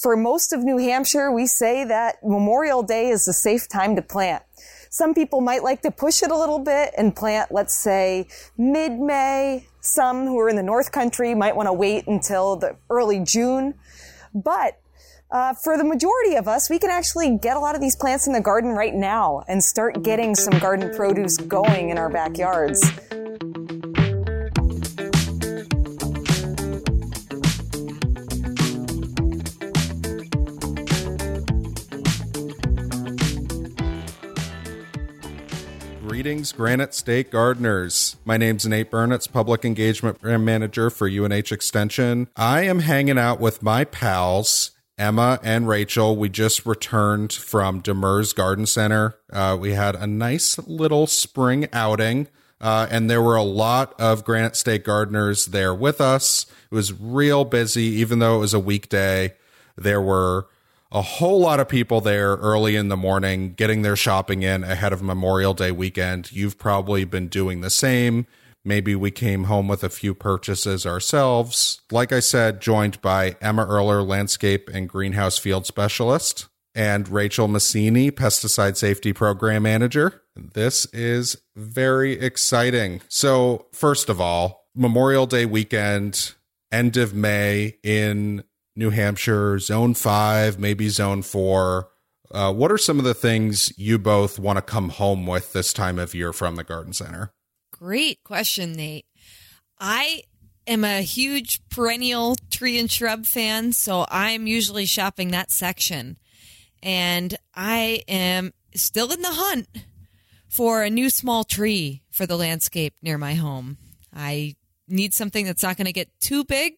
For most of New Hampshire, we say that Memorial Day is a safe time to plant. Some people might like to push it a little bit and plant, let's say, mid-May. Some who are in the North Country might want to wait until the early June. But uh, for the majority of us, we can actually get a lot of these plants in the garden right now and start getting some garden produce going in our backyards. Greetings, Granite State Gardeners. My name's Nate Bernitz, Public Engagement Manager for UNH Extension. I am hanging out with my pals, Emma and Rachel. We just returned from Demers Garden Center. Uh, we had a nice little spring outing. Uh, and there were a lot of Granite State gardeners there with us. It was real busy, even though it was a weekday. There were a whole lot of people there early in the morning getting their shopping in ahead of Memorial Day weekend. You've probably been doing the same. Maybe we came home with a few purchases ourselves. Like I said, joined by Emma Erler, landscape and greenhouse field specialist, and Rachel Maccini, pesticide safety program manager. This is very exciting. So, first of all, Memorial Day weekend, end of May in New Hampshire, Zone 5, maybe Zone 4. Uh, what are some of the things you both want to come home with this time of year from the garden center? Great question, Nate. I am a huge perennial tree and shrub fan, so I'm usually shopping that section. And I am still in the hunt for a new small tree for the landscape near my home. I need something that's not going to get too big,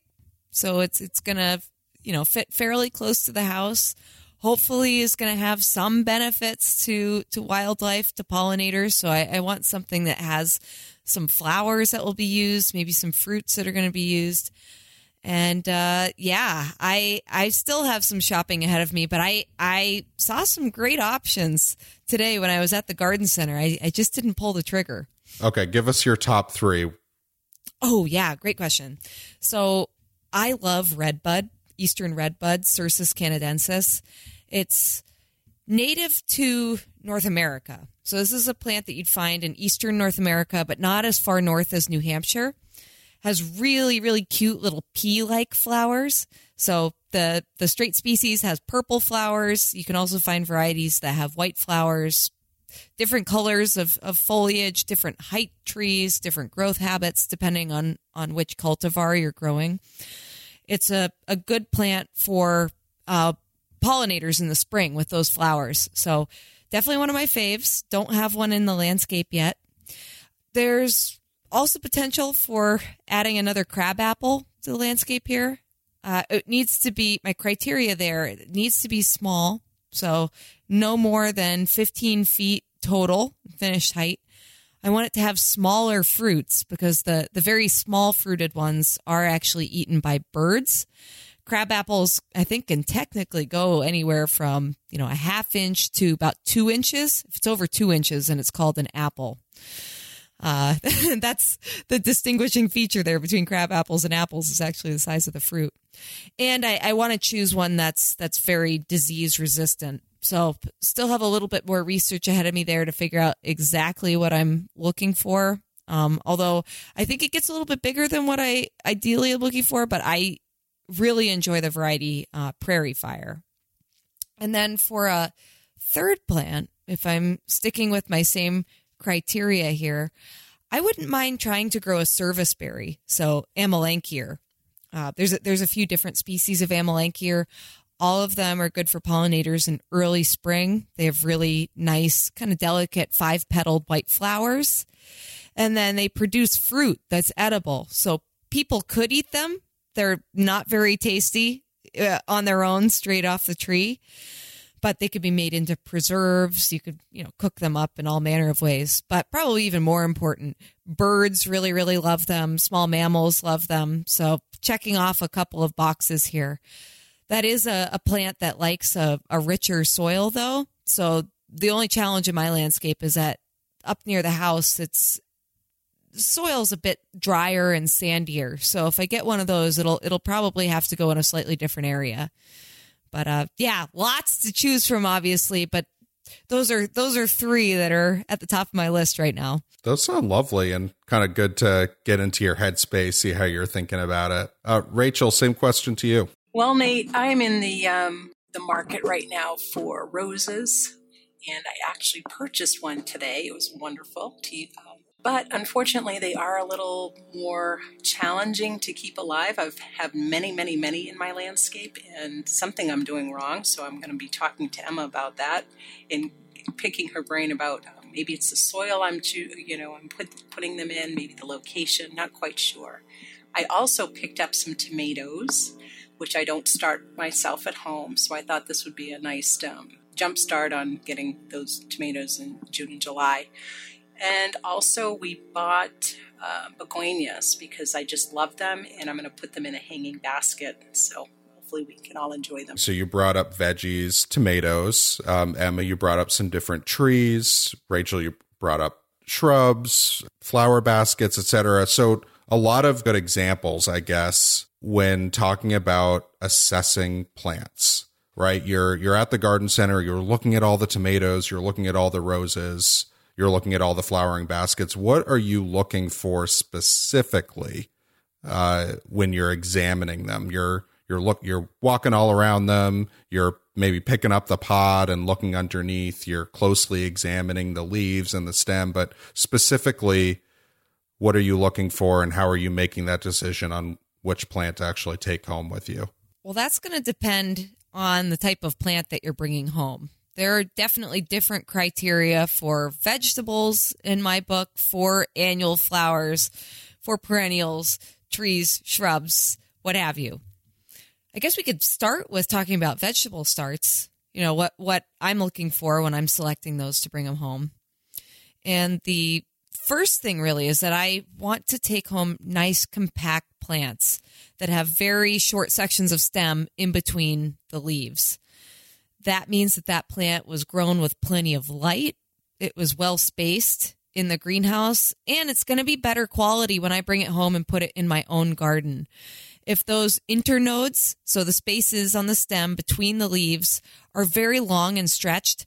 so it's it's going to you know fit fairly close to the house hopefully is going to have some benefits to to wildlife to pollinators. So I, I, want something that has some flowers that will be used maybe some fruits that are going to be used. And uh, yeah i i still have some shopping ahead of me but i i saw some great options today when i was at the garden center. I, I just didn't pull the trigger. Okay give us your top three. Oh yeah great question. So i love redbud eastern redbud, Cercis canadensis. It's native to North America. So this is a plant that you'd find in eastern North America, but not as far north as New Hampshire. Has really, really cute little pea-like flowers. So the the straight species has purple flowers. You can also find varieties that have white flowers, different colors of, of foliage, different height trees, different growth habits, depending on on which cultivar you're growing. It's a, a good plant for uh, pollinators in the spring with those flowers. So definitely one of my faves. Don't have one in the landscape yet. There's also potential for adding another crabapple to the landscape here. Uh, it needs to be my criteria there. It needs to be small, so no more than 15 feet total finished height. I want it to have smaller fruits because the, the very small fruited ones are actually eaten by birds. Crab apples, I think, can technically go anywhere from, you know, a half inch to about two inches. If it's over two inches and it's called an apple. Uh, that's the distinguishing feature there between crab apples and apples is actually the size of the fruit. And I, I want to choose one that's that's very disease resistant. So still have a little bit more research ahead of me there to figure out exactly what I'm looking for. Um, although I think it gets a little bit bigger than what I ideally am looking for, but I really enjoy the variety uh, Prairie Fire. And then for a third plant, if I'm sticking with my same criteria here, I wouldn't mind trying to grow a serviceberry. So amelanchier. Uh, there's a, there's a few different species of amelanchier. All of them are good for pollinators in early spring. They have really nice, kind of delicate five petaled white flowers. And then they produce fruit that's edible. So people could eat them. They're not very tasty uh, on their own, straight off the tree, but they could be made into preserves. You could, you know, cook them up in all manner of ways. But probably even more important, birds really, really love them. Small mammals love them. So checking off a couple of boxes here. That is a, a plant that likes a, a richer soil, though. So the only challenge in my landscape is that up near the house, it's the soil's a bit drier and sandier. So if I get one of those, it'll it'll probably have to go in a slightly different area. But uh, yeah, lots to choose from, obviously. But those are those are three that are at the top of my list right now. Those sound lovely and kind of good to get into your headspace, see how you're thinking about it. Uh, Rachel, same question to you. Well, Nate, I'm in the um, the market right now for roses, and I actually purchased one today. It was wonderful. To, um, but unfortunately, they are a little more challenging to keep alive. I've had many, many, many in my landscape, and something I'm doing wrong. So I'm going to be talking to Emma about that and picking her brain about uh, maybe it's the soil I'm, you know, I'm put, putting them in, maybe the location. Not quite sure. I also picked up some tomatoes, which I don't start myself at home. So I thought this would be a nice um, jump start on getting those tomatoes in June and July. And also, we bought uh, begonias because I just love them and I'm going to put them in a hanging basket. So hopefully, we can all enjoy them. So, you brought up veggies, tomatoes. Um, Emma, you brought up some different trees. Rachel, you brought up shrubs, flower baskets, etc. So, a lot of good examples, I guess, when talking about assessing plants right you're you're at the garden center you're looking at all the tomatoes you're looking at all the roses you're looking at all the flowering baskets. What are you looking for specifically uh, when you're examining them? You're you're look you're walking all around them. You're maybe picking up the pod and looking underneath. You're closely examining the leaves and the stem, but specifically, what are you looking for, and how are you making that decision on which plant to actually take home with you? Well, that's going to depend on the type of plant that you're bringing home there are definitely different criteria for vegetables in my book, for annual flowers, for perennials, trees, shrubs, what have you. I guess we could start with talking about vegetable starts. You know, what, what I'm looking for when I'm selecting those to bring them home. And the first thing really is that I want to take home nice compact plants that have very short sections of stem in between the leaves that means that that plant was grown with plenty of light. It was well spaced in the greenhouse, and it's going to be better quality when I bring it home and put it in my own garden. If those internodes, so the spaces on the stem between the leaves, are very long and stretched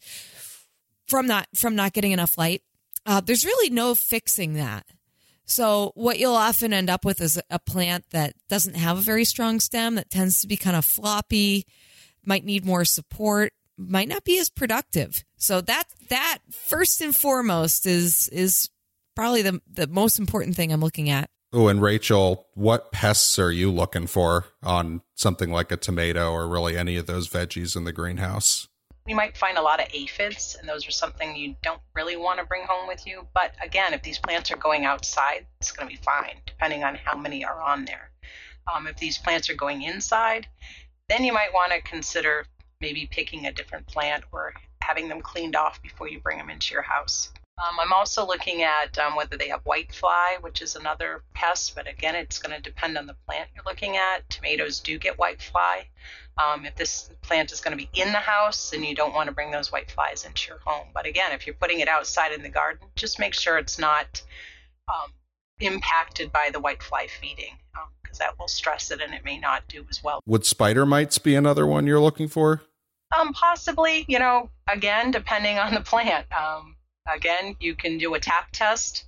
from not from not getting enough light, uh, there's really no fixing that. So what you'll often end up with is a plant that doesn't have a very strong stem that tends to be kind of floppy might need more support, might not be as productive. So that that first and foremost is is probably the the most important thing I'm looking at. Oh, and Rachel, what pests are you looking for on something like a tomato or really any of those veggies in the greenhouse? You might find a lot of aphids, and those are something you don't really want to bring home with you. But again, if these plants are going outside, it's going to be fine, depending on how many are on there. Um, if these plants are going inside, then you might want to consider maybe picking a different plant or having them cleaned off before you bring them into your house. Um, I'm also looking at um, whether they have whitefly, which is another pest, but again, it's going to depend on the plant you're looking at. Tomatoes do get whitefly. Um, if this plant is going to be in the house, then you don't want to bring those whiteflies into your home. But again, if you're putting it outside in the garden, just make sure it's not um, impacted by the whitefly feeding because um, that will stress it and it may not do as well. Would spider mites be another one you're looking for? Um, possibly, you know, again, depending on the plant. Um, again, you can do a tap test.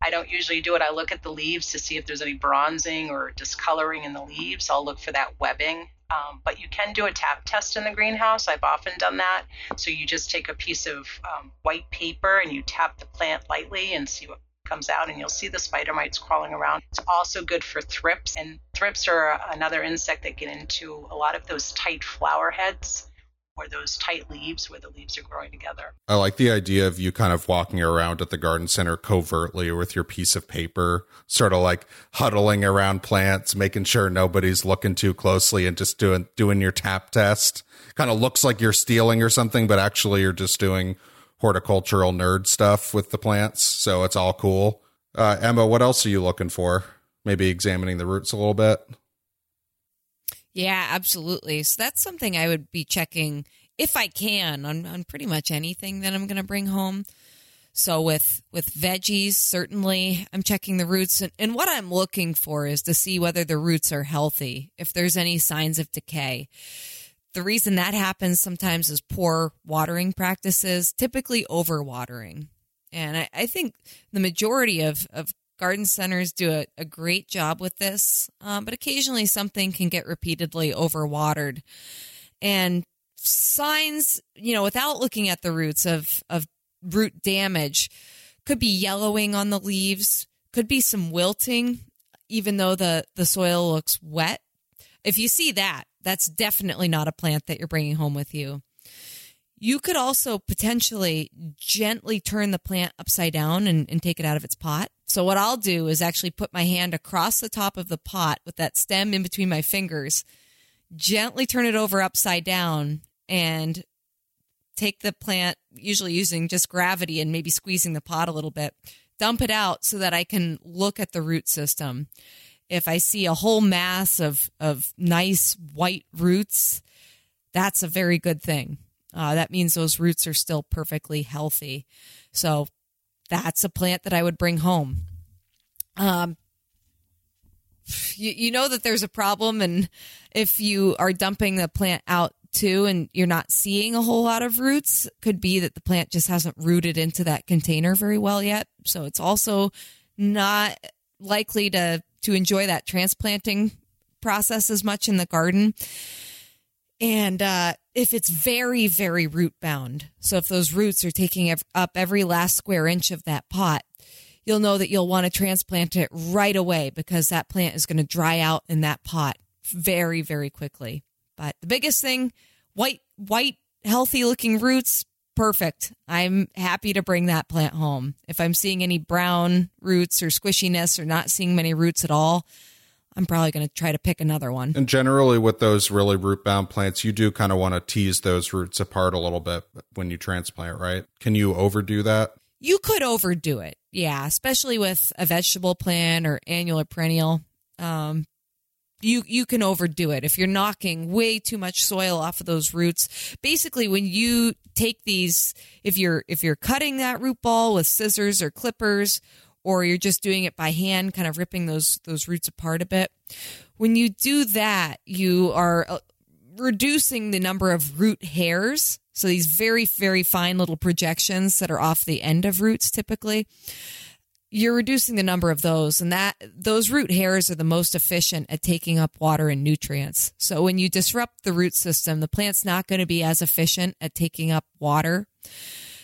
I don't usually do it. I look at the leaves to see if there's any bronzing or discoloring in the leaves. I'll look for that webbing. Um, but you can do a tap test in the greenhouse. I've often done that. So you just take a piece of um, white paper and you tap the plant lightly and see what comes out and you'll see the spider mites crawling around. It's also good for thrips, and thrips are another insect that get into a lot of those tight flower heads or those tight leaves where the leaves are growing together. I like the idea of you kind of walking around at the garden center covertly with your piece of paper, sort of like huddling around plants, making sure nobody's looking too closely and just doing doing your tap test. Kind of looks like you're stealing or something, but actually you're just doing horticultural nerd stuff with the plants, so it's all cool. Uh, Emma, what else are you looking for? Maybe examining the roots a little bit. Yeah, absolutely. So that's something I would be checking if I can on, on pretty much anything that I'm going to bring home. So with with veggies, certainly I'm checking the roots, and, and what I'm looking for is to see whether the roots are healthy, if there's any signs of decay the reason that happens sometimes is poor watering practices, typically overwatering. And I, I think the majority of, of garden centers do a, a great job with this, um, but occasionally something can get repeatedly overwatered. And signs, you know, without looking at the roots of, of root damage, could be yellowing on the leaves, could be some wilting, even though the, the soil looks wet. If you see that, that's definitely not a plant that you're bringing home with you. You could also potentially gently turn the plant upside down and, and, take it out of its pot. So, what I'll do is actually put my hand across the top of the pot with that stem in between my fingers, gently turn it over upside down, and take the plant, usually using just gravity and maybe squeezing the pot a little bit, dump it out so that I can look at the root system. If I see a whole mass of, of nice white roots, that's a very good thing uh, that means those roots are still perfectly healthy. So that's a plant that I would bring home. Um, you, you know that there's a problem, and if you are dumping the plant out too and you're not seeing a whole lot of roots, could be that the plant just hasn't rooted into that container very well yet. So it's also not likely to to enjoy that transplanting process as much in the garden. And uh, if it's very, very root bound, so if those roots are taking up every last square inch of that pot, you'll know that you'll want to transplant it right away because that plant is going to dry out in that pot very, very quickly. But the biggest thing, white, white, healthy looking roots, perfect. I'm happy to bring that plant home. If I'm seeing any brown roots or squishiness or not seeing many roots at all, I'm probably going to try to pick another one. And generally, with those really root bound plants, you do kind of want to tease those roots apart a little bit when you transplant, right? Can you overdo that? You could overdo it, yeah, especially with a vegetable plant or annual or perennial. Um, you you can overdo it if you're knocking way too much soil off of those roots. Basically, when you take these, if you're if you're cutting that root ball with scissors or clippers, or you're just doing it by hand, kind of ripping those those roots apart a bit. When you do that, you are uh, reducing the number of root hairs. So these very very fine little projections that are off the end of roots typically. You're reducing the number of those and that those root hairs are the most efficient at taking up water and nutrients. So when you disrupt the root system, the plant's not going to be as efficient at taking up water.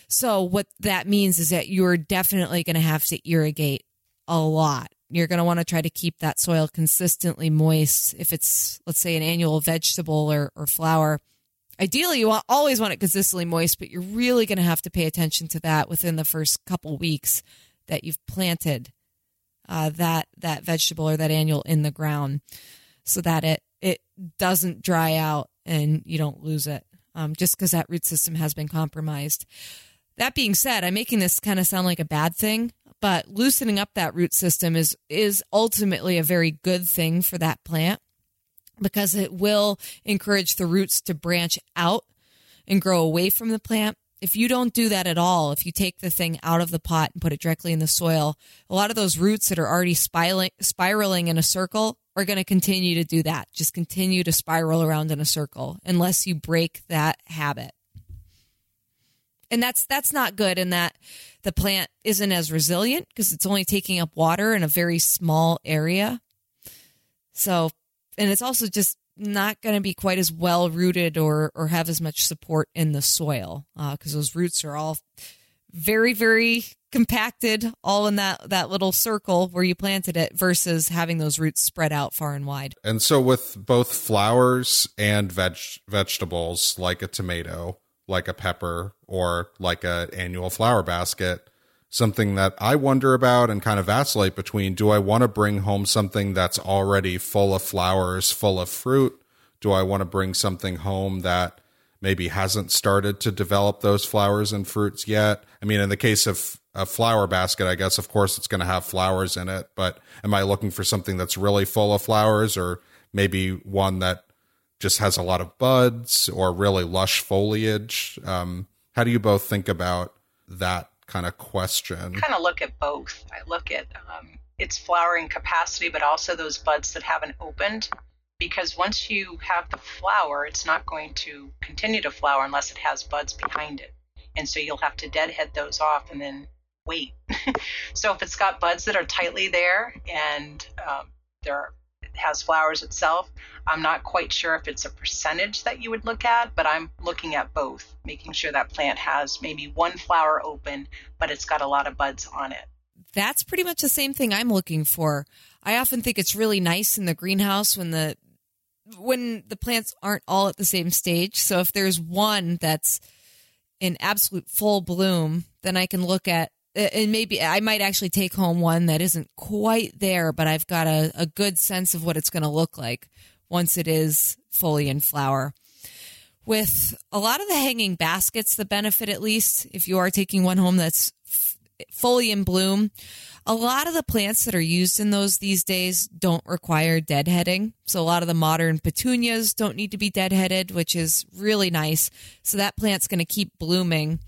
So what that means is that you're definitely going to have to irrigate a lot. You're going to want to try to keep that soil consistently moist. If it's, let's say, an annual vegetable or, or flower, ideally you always want it consistently moist, but you're really going to have to pay attention to that within the first couple weeks that you've planted uh, that that vegetable or that annual in the ground, so that it it doesn't dry out and you don't lose it um, just because that root system has been compromised. That being said, I'm making this kind of sound like a bad thing, but loosening up that root system is is ultimately a very good thing for that plant because it will encourage the roots to branch out and grow away from the plant. If you don't do that at all, if you take the thing out of the pot and put it directly in the soil, a lot of those roots that are already spiraling, spiraling in a circle are going to continue to do that. Just continue to spiral around in a circle unless you break that habit and that's that's not good in that the plant isn't as resilient because it's only taking up water in a very small area. So and it's also just not going to be quite as well rooted or or have as much support in the soil because uh, those roots are all very very compacted all in that that little circle where you planted it versus having those roots spread out far and wide. And so with both flowers and veg vegetables like a tomato like a pepper or like a annual flower basket something that I wonder about and kind of vacillate between do I want to bring home something that's already full of flowers, full of fruit? Do I want to bring something home that maybe hasn't started to develop those flowers and fruits yet? I mean, in the case of a flower basket, I guess, of course, it's going to have flowers in it, but am I looking for something that's really full of flowers or maybe one that just has a lot of buds or really lush foliage. Um, how do you both think about that kind of question? I kind of look at both. I look at um, its flowering capacity, but also those buds that haven't opened. because once you have the flower, it's not going to continue to flower unless it has buds behind it. And so you'll have to deadhead those off and then wait. so if it's got buds that are tightly there and um, there it has flowers itself, I'm not quite sure if it's a percentage that you would look at, but I'm looking at both, making sure that plant has maybe one flower open, but it's got a lot of buds on it. That's pretty much the same thing I'm looking for. I often think it's really nice in the greenhouse when the when the plants aren't all at the same stage. So if there's one that's in absolute full bloom, then I can look at and maybe I might actually take home one that isn't quite there, but I've got a, a good sense of what it's going to look like once it is fully in flower. With a lot of the hanging baskets, the benefit, at least, if you are taking one home that's f- fully in bloom, a lot of the plants that are used in those these days don't require deadheading. So a lot of the modern petunias don't need to be deadheaded, which is really nice. So that plant's going to keep blooming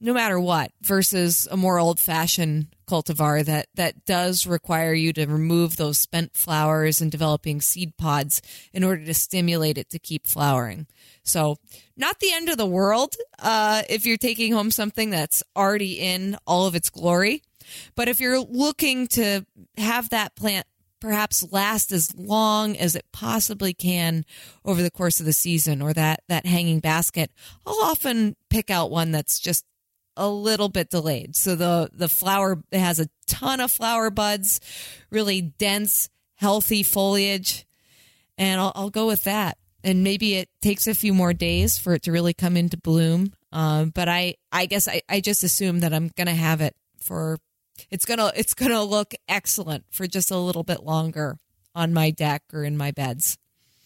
no matter what versus a more old fashioned cultivar that that does require you to remove those spent flowers and developing seed pods in order to stimulate it to keep flowering. So, not the end of the world uh, if you're taking home something that's already in all of its glory. But if you're looking to have that plant perhaps last as long as it possibly can over the course of the season or that that hanging basket, I'll often pick out one that's just a little bit delayed. So the the flower has a ton of flower buds, really dense, healthy foliage, and I'll, I'll go with that. And maybe it takes a few more days for it to really come into bloom. Um, but I I guess I, I just assume that I'm gonna have it for it's gonna it's gonna look excellent for just a little bit longer on my deck or in my beds.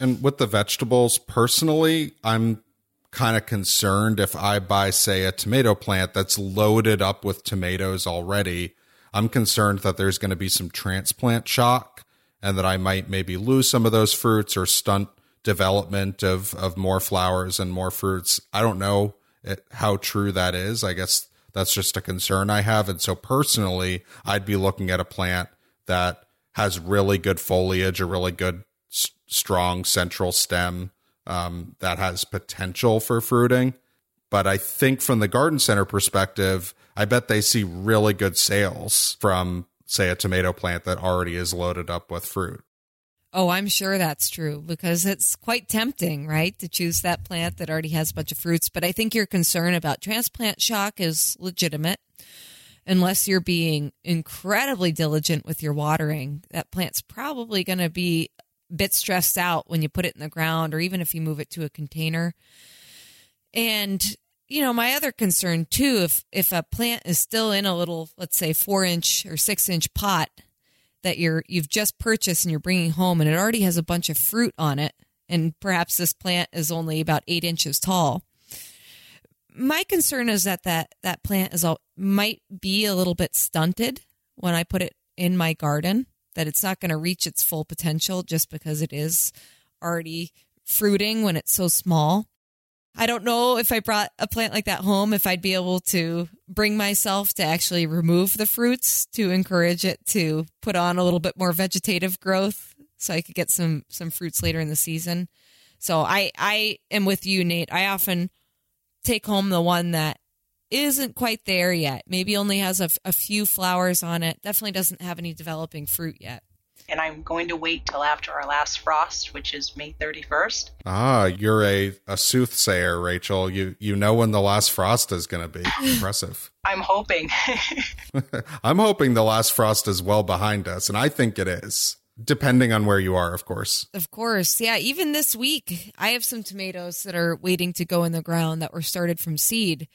And with the vegetables, personally, I'm kind of concerned if I buy, say, a tomato plant that's loaded up with tomatoes already. I'm concerned that there's going to be some transplant shock and that I might maybe lose some of those fruits or stunt development of, of more flowers and more fruits. I don't know it, how true that is. I guess that's just a concern I have. And so personally, I'd be looking at a plant that has really good foliage, a really good, s- strong central stem um, that has potential for fruiting. But I think from the garden center perspective, I bet they see really good sales from, say, a tomato plant that already is loaded up with fruit. Oh, I'm sure that's true because it's quite tempting, right, to choose that plant that already has a bunch of fruits. But I think your concern about transplant shock is legitimate. Unless you're being incredibly diligent with your watering, that plant's probably going to be bit stressed out when you put it in the ground or even if you move it to a container. And you know, my other concern too, if if a plant is still in a little, let's say, four inch or six inch pot that you're you've just purchased and you're bringing home, and it already has a bunch of fruit on it, and perhaps this plant is only about eight inches tall. My concern is that that that plant is all might be a little bit stunted when I put it in my garden that it's not going to reach its full potential just because it is already fruiting when it's so small. I don't know if I brought a plant like that home, if I'd be able to bring myself to actually remove the fruits to encourage it to put on a little bit more vegetative growth so I could get some some fruits later in the season. So I I am with you, Nate. I often take home the one that isn't quite there yet. Maybe only has a, a few flowers on it. Definitely doesn't have any developing fruit yet. And I'm going to wait till after our last frost, which is May 31st. Ah, you're a, a soothsayer, Rachel. You you know when the last frost is going to be. Impressive. I'm hoping. I'm hoping the last frost is well behind us, and I think it is depending on where you are, of course. Of course. Yeah. Even this week, I have some tomatoes that are waiting to go in the ground that were started from seed.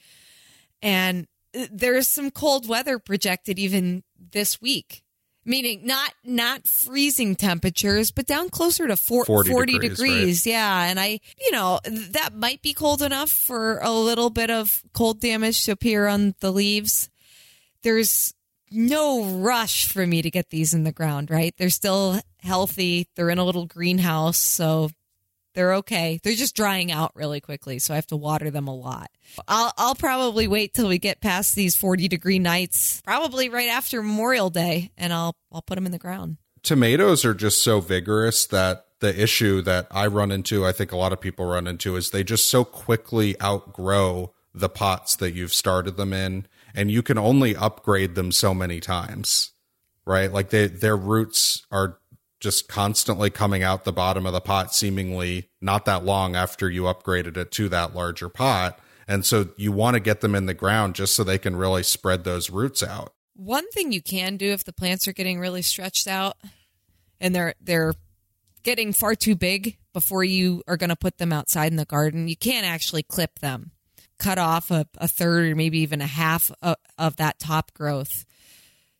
And there is some cold weather projected even this week. Meaning not not freezing temperatures, but down closer to four, 40, 40 degrees. degrees. Right? Yeah. And I, you know, that might be cold enough for a little bit of cold damage to appear on the leaves. There's no rush for me to get these in the ground, right? They're still healthy. They're in a little greenhouse. So they're okay. They're just drying out really quickly, so I have to water them a lot. I'll I'll probably wait till we get past these 40 degree nights, probably right after Memorial Day, and I'll I'll put them in the ground. Tomatoes are just so vigorous that the issue that I run into, I think a lot of people run into, is they just so quickly outgrow the pots that you've started them in, and you can only upgrade them so many times, right? Like they their roots are just constantly coming out the bottom of the pot, seemingly not that long after you upgraded it to that larger pot. And so you want to get them in the ground just so they can really spread those roots out. One thing you can do if the plants are getting really stretched out and they're they're getting far too big before you are going to put them outside in the garden, you can actually clip them. Cut off a, a third or maybe even a half of, of that top growth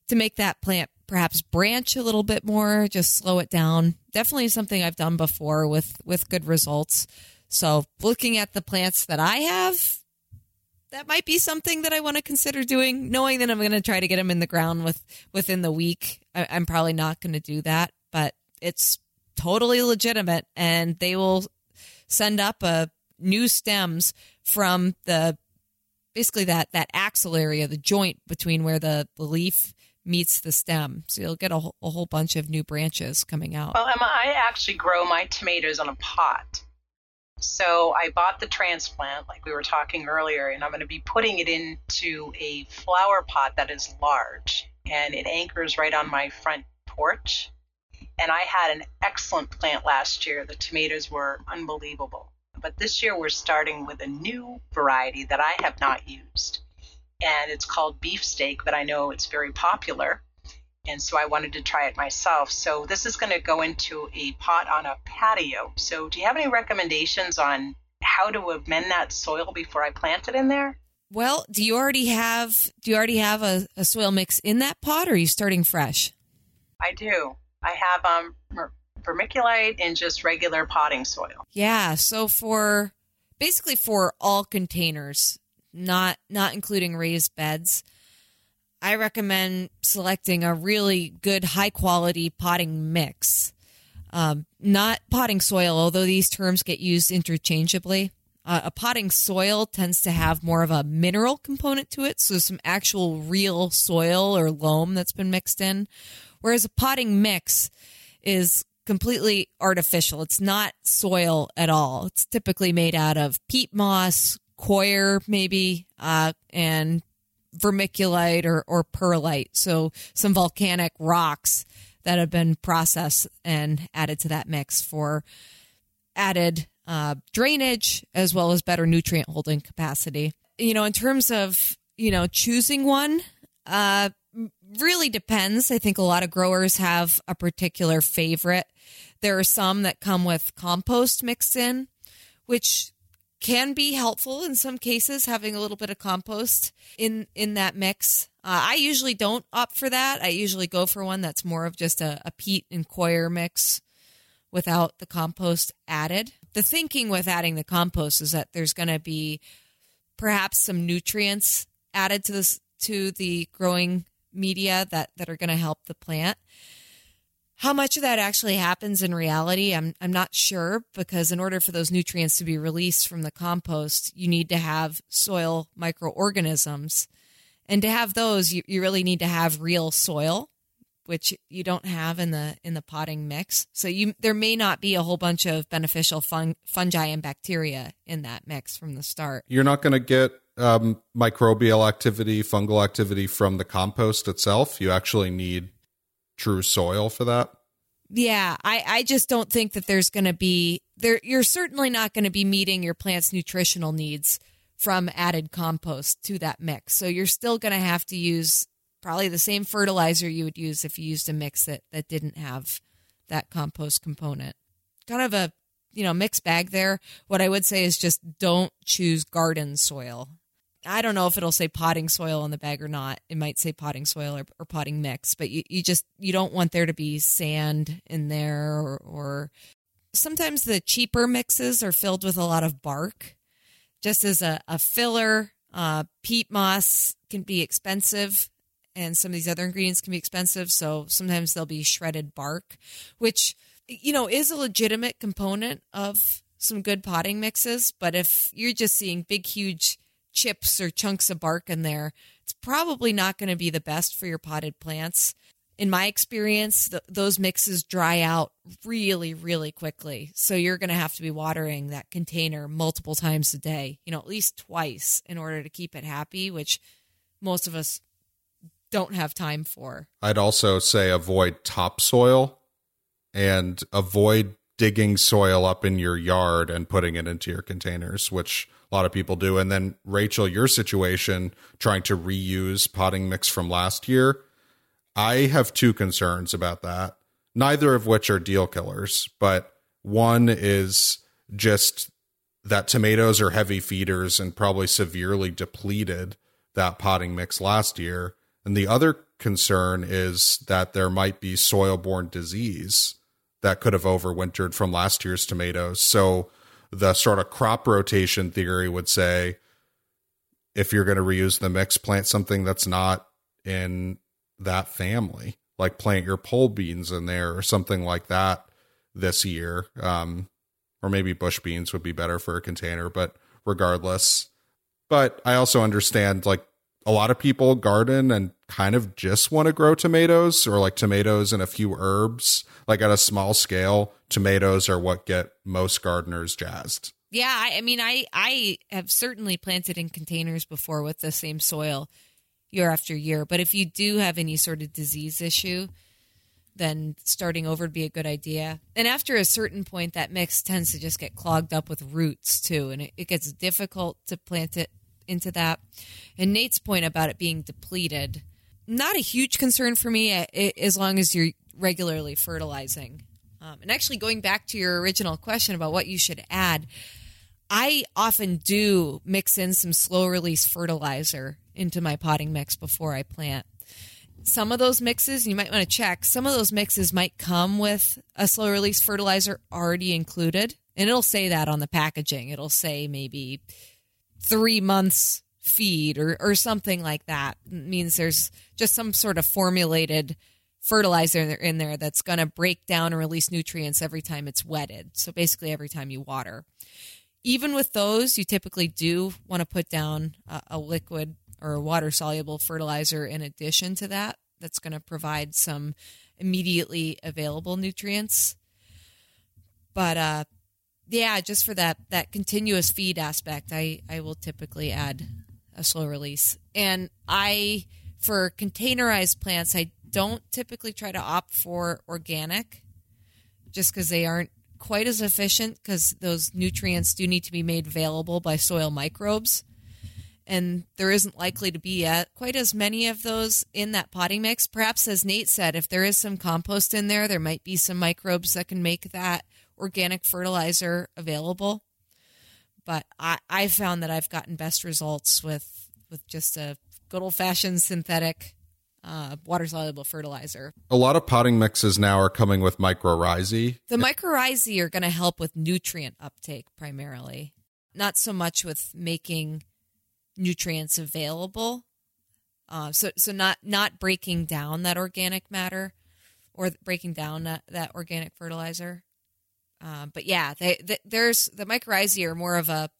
to make that plant perhaps branch a little bit more, just slow it down. Definitely something I've done before with with good results. So, looking at the plants that I have, that might be something that I want to consider doing. Knowing that I'm going to try to get them in the ground with within the week, I, I'm probably not going to do that. But it's totally legitimate, and they will send up a new stems from the basically that that axil area, the joint between where the, the leaf meets the stem. So you'll get a, whole- a whole bunch of new branches coming out. Well, Emma, I actually grow my tomatoes on a pot. So I bought the transplant, like we were talking earlier, and I'm going to be putting it into a flower pot that is large, and it anchors right on my front porch. And I had an excellent plant last year. The tomatoes were unbelievable. But this year we're starting with a new variety that I have not used. And it's called beefsteak, but I know it's very popular and so I wanted to try it myself. So this is going to go into a pot on a patio. So do you have any recommendations on how to amend that soil before I plant it in there? Well, do you already have do you already have a, a soil mix in that pot, or are you starting fresh? I do. I have um vermiculite and just regular potting soil. Yeah. So for basically for all containers, not not including raised beds, I recommend selecting a really good, high quality potting mix. Um, not potting soil, although these terms get used interchangeably. Uh, a potting soil tends to have more of a mineral component to it, so some actual real soil or loam that's been mixed in. Whereas a potting mix is completely artificial. It's not soil at all. It's typically made out of peat moss, coir, maybe, uh, and vermiculite or, or perlite. So some volcanic rocks that have been processed and added to that mix for added uh, drainage as well as better nutrient holding capacity. You know, in terms of, you know, choosing one, uh, really depends. I think a lot of growers have a particular favorite. There are some that come with compost mixed in, which can be helpful in some cases having a little bit of compost in in that mix. Uh, I usually don't opt for that. I usually go for one that's more of just a, a peat and coir mix without the compost added. The thinking with adding the compost is that there's going to be perhaps some nutrients added to this to the growing media that that are going to help the plant. How much of that actually happens in reality, I'm I'm not sure because in order for those nutrients to be released from the compost, you need to have soil microorganisms. And to have those, you, you really need to have real soil, which you don't have in the in the potting mix. So you there may not be a whole bunch of beneficial fun, fungi and bacteria in that mix from the start. You're not going to get um, microbial activity, fungal activity from the compost itself. You actually need true soil for that. Yeah, I, I just don't think that there's going to be there. You're certainly not going to be meeting your plant's nutritional needs from added compost to that mix. So you're still going to have to use probably the same fertilizer you would use if you used a mix that that didn't have that compost component. Kind of a you know mixed bag there. What I would say is just don't choose garden soil. I don't know if it'll say potting soil on the bag or not. It might say potting soil or, or potting mix, but you, you just you don't want there to be sand in there or, or sometimes the cheaper mixes are filled with a lot of bark just as a, a filler. Uh, peat moss can be expensive, and some of these other ingredients can be expensive. So sometimes they'll be shredded bark, which you know is a legitimate component of some good potting mixes. But if you're just seeing big, huge chips or chunks of bark in there, it's probably not going to be the best for your potted plants. in my experience, th- those mixes dry out really, really quickly. So you're going to have to be watering that container multiple times a day, you know, at least twice in order to keep it happy, which most of us don't have time for. I'd also say avoid topsoil and avoid digging soil up in your yard and putting it into your containers, which a lot of people do. And then, Rachel, your situation trying to reuse potting mix from last year I have two concerns about that, neither of which are deal killers, but one is just that tomatoes are heavy feeders and probably severely depleted that potting mix last year. And the other concern is that there might be soil borne disease that could have overwintered from last year's tomatoes. So the sort of crop rotation theory would say if you're going to reuse the mix, plant something that's not in that family, like plant your pole beans in there or something like that this year. Um, or maybe bush beans would be better for a container, but regardless. But I also understand like a lot of people garden and kind of just want to grow tomatoes or like tomatoes and a few herbs. Like at a small scale, tomatoes are what get most gardeners jazzed. Yeah, I, I mean, I I have certainly planted in containers before with the same soil year after year. But if you do have any sort of disease issue, then starting over would be a good idea. And after a certain point, that mix tends to just get clogged up with roots too, and it, it gets difficult to plant it into that. And Nate's point about it being depleted, not a huge concern for me as long as you're regularly fertilizing. Um, and actually, going back to your original question about what you should add, I often do mix in some slow release fertilizer into my potting mix before I plant. Some of those mixes, you might want to check, some of those mixes might come with a slow release fertilizer already included. And it'll say that on the packaging. It'll say maybe three months feed or, or something like that. It means there's just some sort of formulated fertilizer in there that's going to break down and release nutrients every time it's wetted. So basically, every time you water. Even with those, you typically do want to put down a, a liquid or a water soluble fertilizer in addition to that that's going to provide some immediately available nutrients but uh yeah just for that that continuous feed aspect i i will typically add a slow release. And i for containerized plants i don't typically try to opt for organic just because they aren't quite as efficient because those nutrients do need to be made available by soil microbes. And there isn't likely to be yet quite as many of those in that potting mix. Perhaps, as Nate said, if there is some compost in there, there might be some microbes that can make that organic fertilizer available. But I, I found that I've gotten best results with with just a good old fashioned synthetic uh, water soluble fertilizer. A lot of potting mixes now are coming with mycorrhizae. The mycorrhizae are going to help with nutrient uptake primarily, not so much with making nutrients available. Uh, so so not not breaking down that organic matter or breaking down that, that organic fertilizer. Uh, but yeah, they, they, there's the mycorrhizae are more of a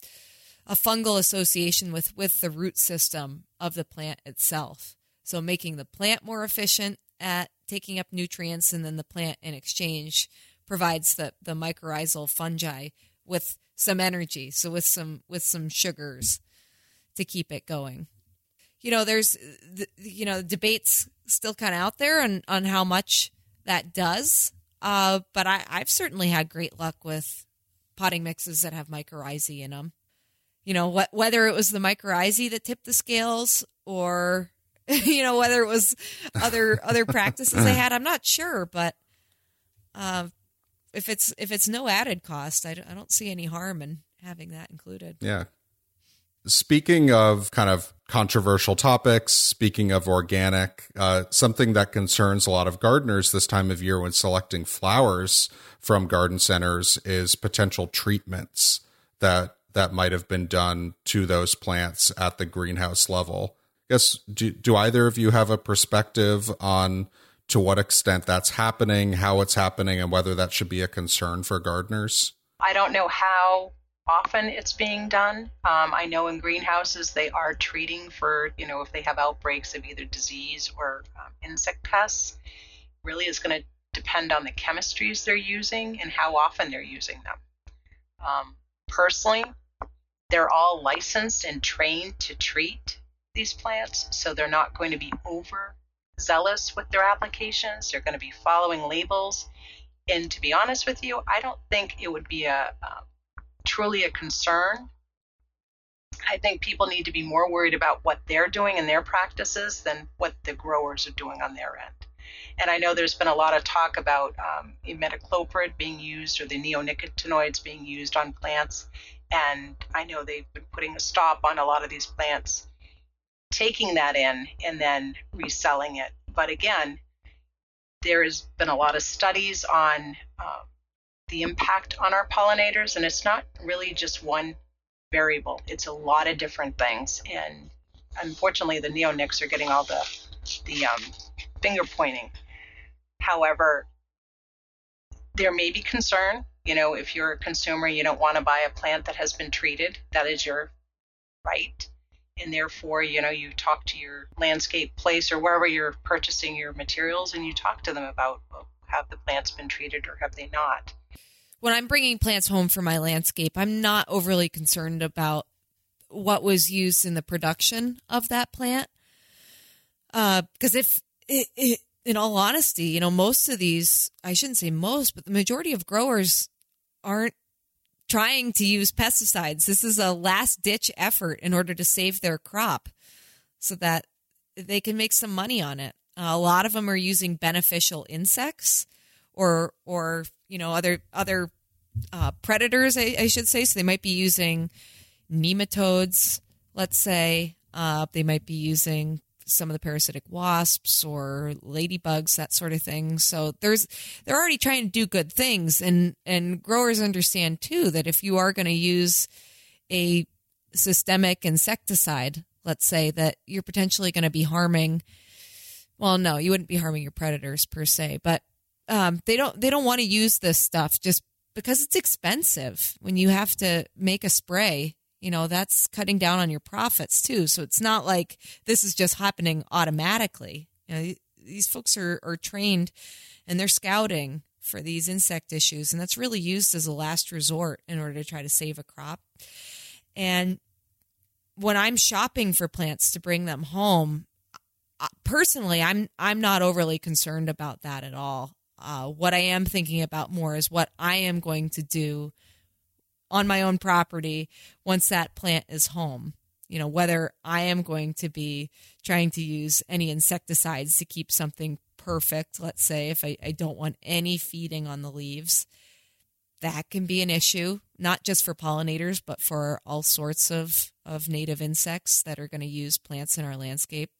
a fungal association with with the root system of the plant itself. So making the plant more efficient at taking up nutrients, and then the plant in exchange provides the the mycorrhizal fungi with some energy. So with some with some sugars to keep it going. You know, there's you know debates still kind of out there on on how much that does. Uh, but I, I've certainly had great luck with potting mixes that have mycorrhizae in them. You know, whether it was the mycorrhizae that tipped the scales or you know whether it was other other practices they had, I'm not sure. But uh, if it's if it's no added cost, I don't, I don't see any harm in having that included. Yeah, Speaking of kind of controversial topics, speaking of organic, uh, something that concerns a lot of gardeners this time of year when selecting flowers from garden centers is potential treatments that that might have been done to those plants at the greenhouse level. I guess do, do either of you have a perspective on to what extent that's happening, how it's happening, and whether that should be a concern for gardeners? I don't know how often it's being done. Um, I know in greenhouses they are treating for, you know, if they have outbreaks of either disease or um, insect pests. Really is going to depend on the chemistries they're using and how often they're using them. Um, personally, they're all licensed and trained to treat these plants, so they're not going to be over zealous with their applications. They're going to be following labels. And to be honest with you, I don't think it would be a, a truly a concern. I think people need to be more worried about what they're doing in their practices than what the growers are doing on their end. And I know there's been a lot of talk about um, imidacloprid being used or the neonicotinoids being used on plants. And I know they've been putting a stop on a lot of these plants taking that in and then reselling it. But again, there's been a lot of studies on uh, the impact on our pollinators, and it's not really just one variable. It's a lot of different things, and unfortunately, the neonics are getting all the the um, finger pointing. However, there may be concern. You know, if you're a consumer, you don't want to buy a plant that has been treated. That is your right and therefore you know you talk to your landscape place or wherever you're purchasing your materials and you talk to them about well, have the plants been treated or have they not when i'm bringing plants home for my landscape i'm not overly concerned about what was used in the production of that plant because uh, if it, it, in all honesty you know most of these i shouldn't say most but the majority of growers aren't trying to use pesticides. This is a last ditch effort in order to save their crop so that they can make some money on it. Uh, a lot of them are using beneficial insects or or you know other other uh, predators, I, I, should say. So they might be using nematodes, let's say. Uh, they might be using some of the parasitic wasps or ladybugs, that sort of thing. So there's they're already trying to do good things, and and growers understand too that if you are going to use a systemic insecticide, let's say that you're potentially going to be harming. Well, no, you wouldn't be harming your predators per se, but um, they don't they don't want to use this stuff just because it's expensive when you have to make a spray you know that's cutting down on your profits too. So it's not like this is just happening automatically. You know these folks are, are trained and they're scouting for these insect issues and that's really used as a last resort in order to try to save a crop. And when i'm shopping for plants to bring them home personally i'm i'm not overly concerned about that at all uh, what i am thinking about more is what i am going to do on my own property once that plant is home. You know, whether I am going to be trying to use any insecticides to keep something perfect, let's say, if I, I don't want any feeding on the leaves, that can be an issue, not just for pollinators, but for all sorts of, of native insects that are going to use plants in our landscape.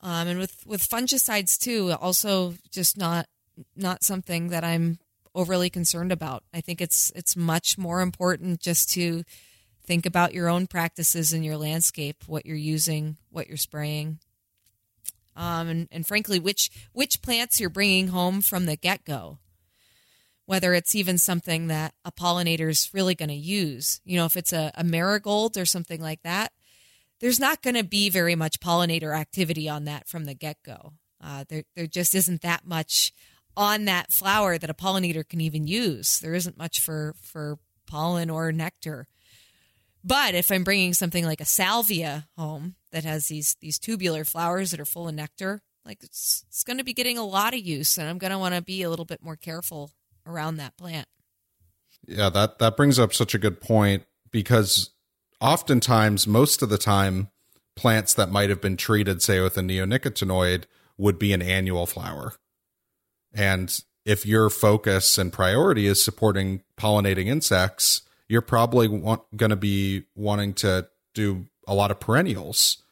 Um, and with, with fungicides too, also just not not something that I'm overly concerned about. I think it's it's much more important just to think about your own practices in your landscape, what you're using, what you're spraying, um, and, and frankly, which which plants you're bringing home from the get go. Whether it's even something that a pollinator is really going to use, you know, if it's a, a marigold or something like that, there's not going to be very much pollinator activity on that from the get go. Uh, there, there just isn't that much on that flower that a pollinator can even use. There isn't much for for pollen or nectar. But if I'm bringing something like a salvia home that has these these tubular flowers that are full of nectar, like it's it's going to be getting a lot of use, and I'm going to want to be a little bit more careful around that plant. Yeah, that that brings up such a good point because oftentimes, most of the time, plants that might have been treated, say, with a neonicotinoid, would be an annual flower. And if your focus and priority is supporting pollinating insects, you're probably going to be wanting to do a lot of perennials,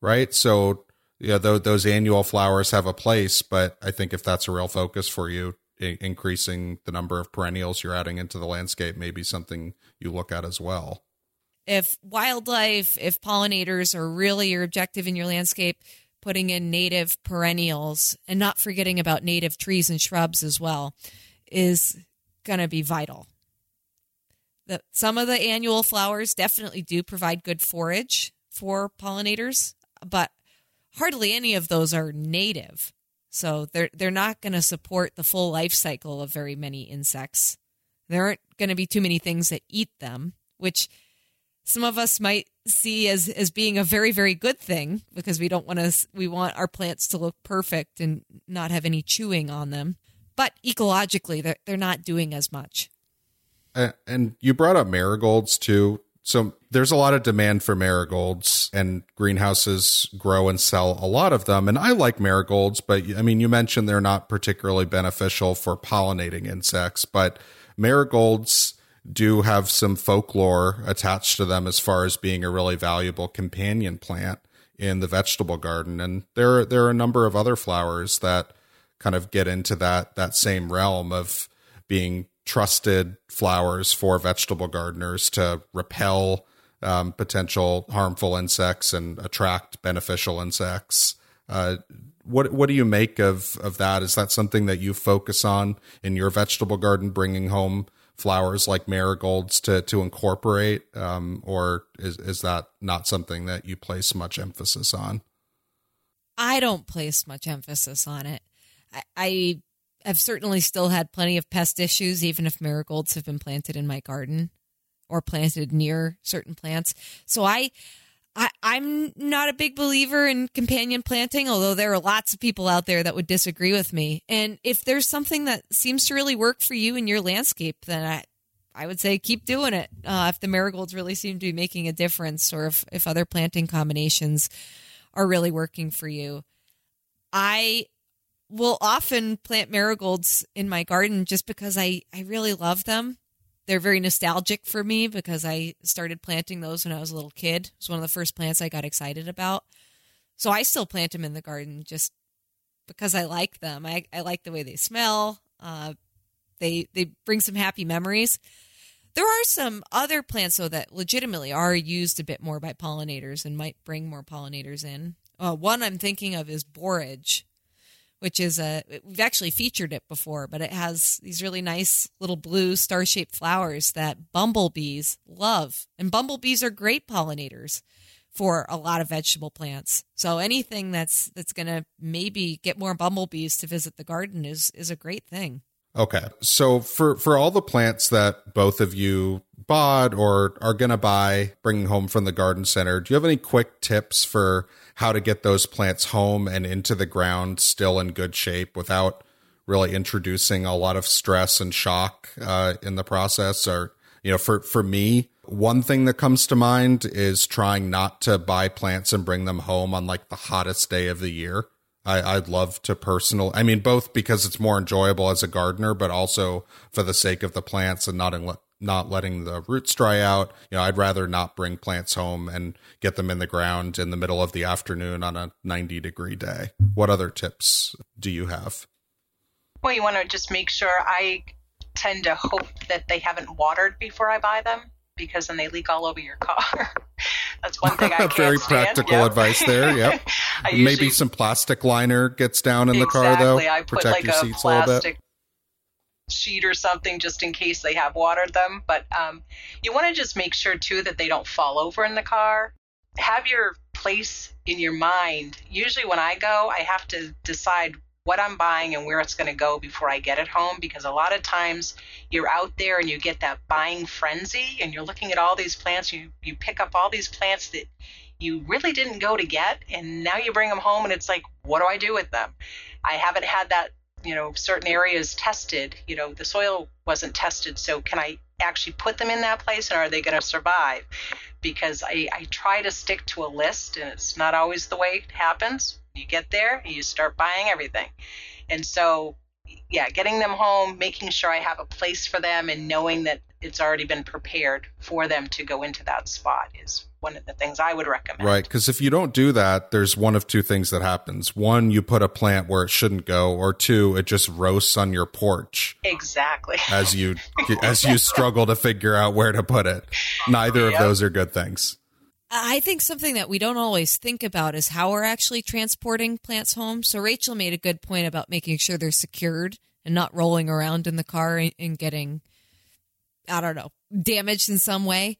right? So, yeah, th- those annual flowers have a place, but I think if that's a real focus for you, increasing the number of perennials you're adding into the landscape may be something you look at as well. If wildlife, if pollinators are really your objective in your landscape, putting in native perennials and not forgetting about native trees and shrubs as well is going to be vital. the, some of the annual flowers definitely do provide good forage for pollinators, but hardly any of those are native. So they're they're not going to support the full life cycle of very many insects. There aren't going to be too many things that eat them, which some of us might see as as being a very very good thing because we don't want to we want our plants to look perfect and not have any chewing on them. But ecologically, they're they're not doing as much. Uh, and you brought up marigolds too. So there's a lot of demand for marigolds, and greenhouses grow and sell a lot of them. And I like marigolds, but I mean, you mentioned they're not particularly beneficial for pollinating insects, but marigolds do have some folklore attached to them as far as being a really valuable companion plant in the vegetable garden. And there, there are a number of other flowers that kind of get into that that same realm of being trusted flowers for vegetable gardeners to repel um, potential harmful insects and attract beneficial insects. Uh, what what do you make of of that? Is that something that you focus on in your vegetable garden, bringing home flowers like marigolds to to incorporate, um, or is is that not something that you place much emphasis on? I don't place much emphasis on it. I, I have certainly still had plenty of pest issues, even if marigolds have been planted in my garden or planted near certain plants. So I, I I'm not a big believer in companion planting, although there are lots of people out there that would disagree with me. And if there's something that seems to really work for you in your landscape, then I I would say keep doing it. Uh, if the marigolds really seem to be making a difference, or if if other planting combinations are really working for you, I will often plant marigolds in my garden just because I, I really love them. They're very nostalgic for me because I started planting those when I was a little kid. It's one of the first plants I got excited about. So I still plant them in the garden just because I like them. I, I like the way they smell. Uh, they they bring some happy memories. There are some other plants though that legitimately are used a bit more by pollinators and might bring more pollinators in. Uh, one I'm thinking of is borage which is a we've actually featured it before, but it has these really nice little blue star-shaped flowers that bumblebees love. And bumblebees are great pollinators for a lot of vegetable plants. So anything that's that's going to maybe get more bumblebees to visit the garden is is a great thing. Okay. So for for all the plants that both of you bought or are going to buy bringing home from the garden center, do you have any quick tips for how to get those plants home and into the ground still in good shape without really introducing a lot of stress and shock uh, in the process or you know for for me one thing that comes to mind is trying not to buy plants and bring them home on like the hottest day of the year I, would love to personal. I mean, both because it's more enjoyable as a gardener, but also for the sake of the plants and not in, not letting the roots dry out. You know, I'd rather not bring plants home and get them in the ground in the middle of the afternoon on a 90 degree day. What other tips do you have? Well, you want to just make sure I tend to hope that they haven't watered before I buy them because then they leak all over your car. That's one thing I can't Very stand. practical yep. advice there. Yep. usually, Maybe some plastic liner gets down in exactly, the car though. I put Protect like your a seats a little bit. plastic sheet or something just in case they have watered them. But um, you want to just make sure too that they don't fall over in the car. Have your place in your mind. Usually when I go, I have to decide what I'm buying and where it's going to go before I get it home because a lot of times you're out there and you get that buying frenzy and you're looking at all these plants you you pick up all these plants that you really didn't go to get and now you bring them home and it's like what do I do with them? I haven't had that you know certain areas tested you know the soil wasn't tested so can i actually put them in that place and are they going to survive? Because I, I try to stick to a list and it's not always the way it happens. You get there you start buying everything. And so yeah getting them home making sure i have a place for them and knowing that it's already been prepared for them to go into that spot is one of the things I would recommend. Right, because if you don't do that, there's one of two things that happens. One, you put a plant where it shouldn't go, or two, it just roasts on your porch. Exactly. As you as you struggle to figure out where to put it. Neither yep. of those are good things. I think something that we don't always think about is how we're actually transporting plants home. So Rachel made a good point about making sure they're secured and not rolling around in the car and getting I don't know, damaged in some way.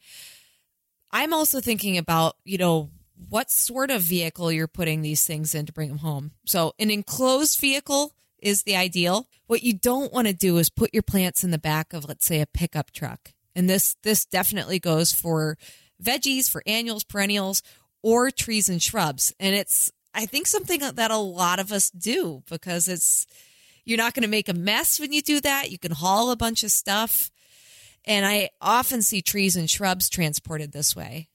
I'm also thinking about, you know, what sort of vehicle you're putting these things in to bring them home. So, an enclosed vehicle is the ideal. What you don't want to do is put your plants in the back of, let's say, a pickup truck. And this this definitely goes for veggies, for annuals, perennials, or trees and shrubs. And it's I think something that a lot of us do because it's you're not going to make a mess when you do that. You can haul a bunch of stuff. And I often see trees and shrubs transported this way.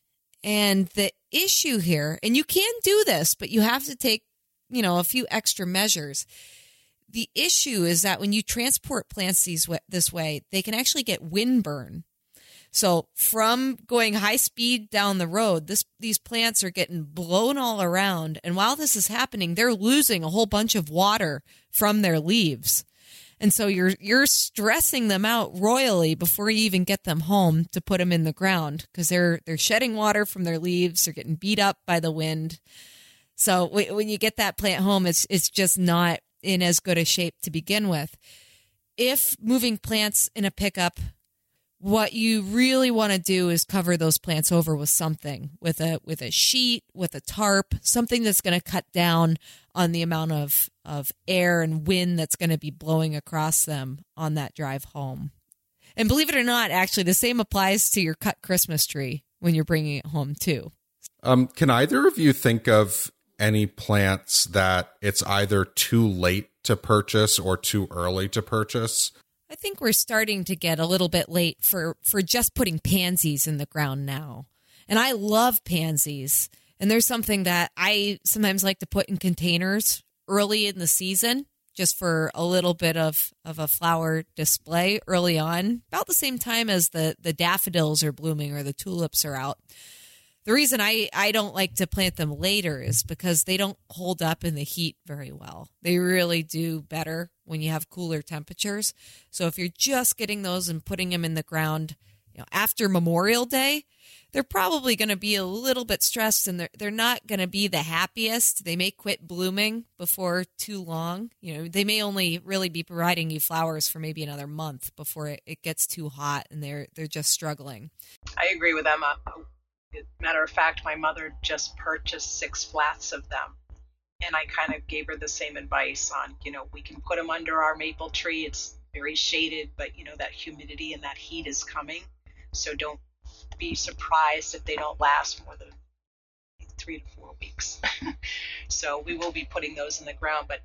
And the issue here, and you can do this, but you have to take, you know, a few extra measures. The issue is that when you transport plants these this way, they can actually get windburn. So from going high speed down the road, this these plants are getting blown all around, and while this is happening, they're losing a whole bunch of water from their leaves. And so you're you're stressing them out royally before you even get them home to put them in the ground because they're they're shedding water from their leaves, they're getting beat up by the wind. So when you get that plant home, it's it's just not in as good a shape to begin with. If moving plants in a pickup what you really want to do is cover those plants over with something with a with a sheet with a tarp something that's going to cut down on the amount of of air and wind that's going to be blowing across them on that drive home. And believe it or not actually the same applies to your cut christmas tree when you're bringing it home too. Um, can either of you think of any plants that it's either too late to purchase or too early to purchase I think we're starting to get a little bit late for for just putting pansies in the ground now. And I love pansies. And there's something that I sometimes like to put in containers early in the season just for a little bit of, of a flower display early on, about the same time as the, the daffodils are blooming or the tulips are out. The reason I, I don't like to plant them later is because they don't hold up in the heat very well. They really do better when you have cooler temperatures. So if you're just getting those and putting them in the ground, you know, after Memorial Day, they're probably going to be a little bit stressed and they're, they're not going to be the happiest. They may quit blooming before too long. You know, they may only really be providing you flowers for maybe another month before it, it gets too hot and they're they're just struggling. I agree with Emma. Matter of fact, my mother just purchased six flats of them. And I kind of gave her the same advice on, you know, we can put them under our maple tree. It's very shaded, but, you know, that humidity and that heat is coming. So don't be surprised if they don't last more than three to four weeks. so we will be putting those in the ground. But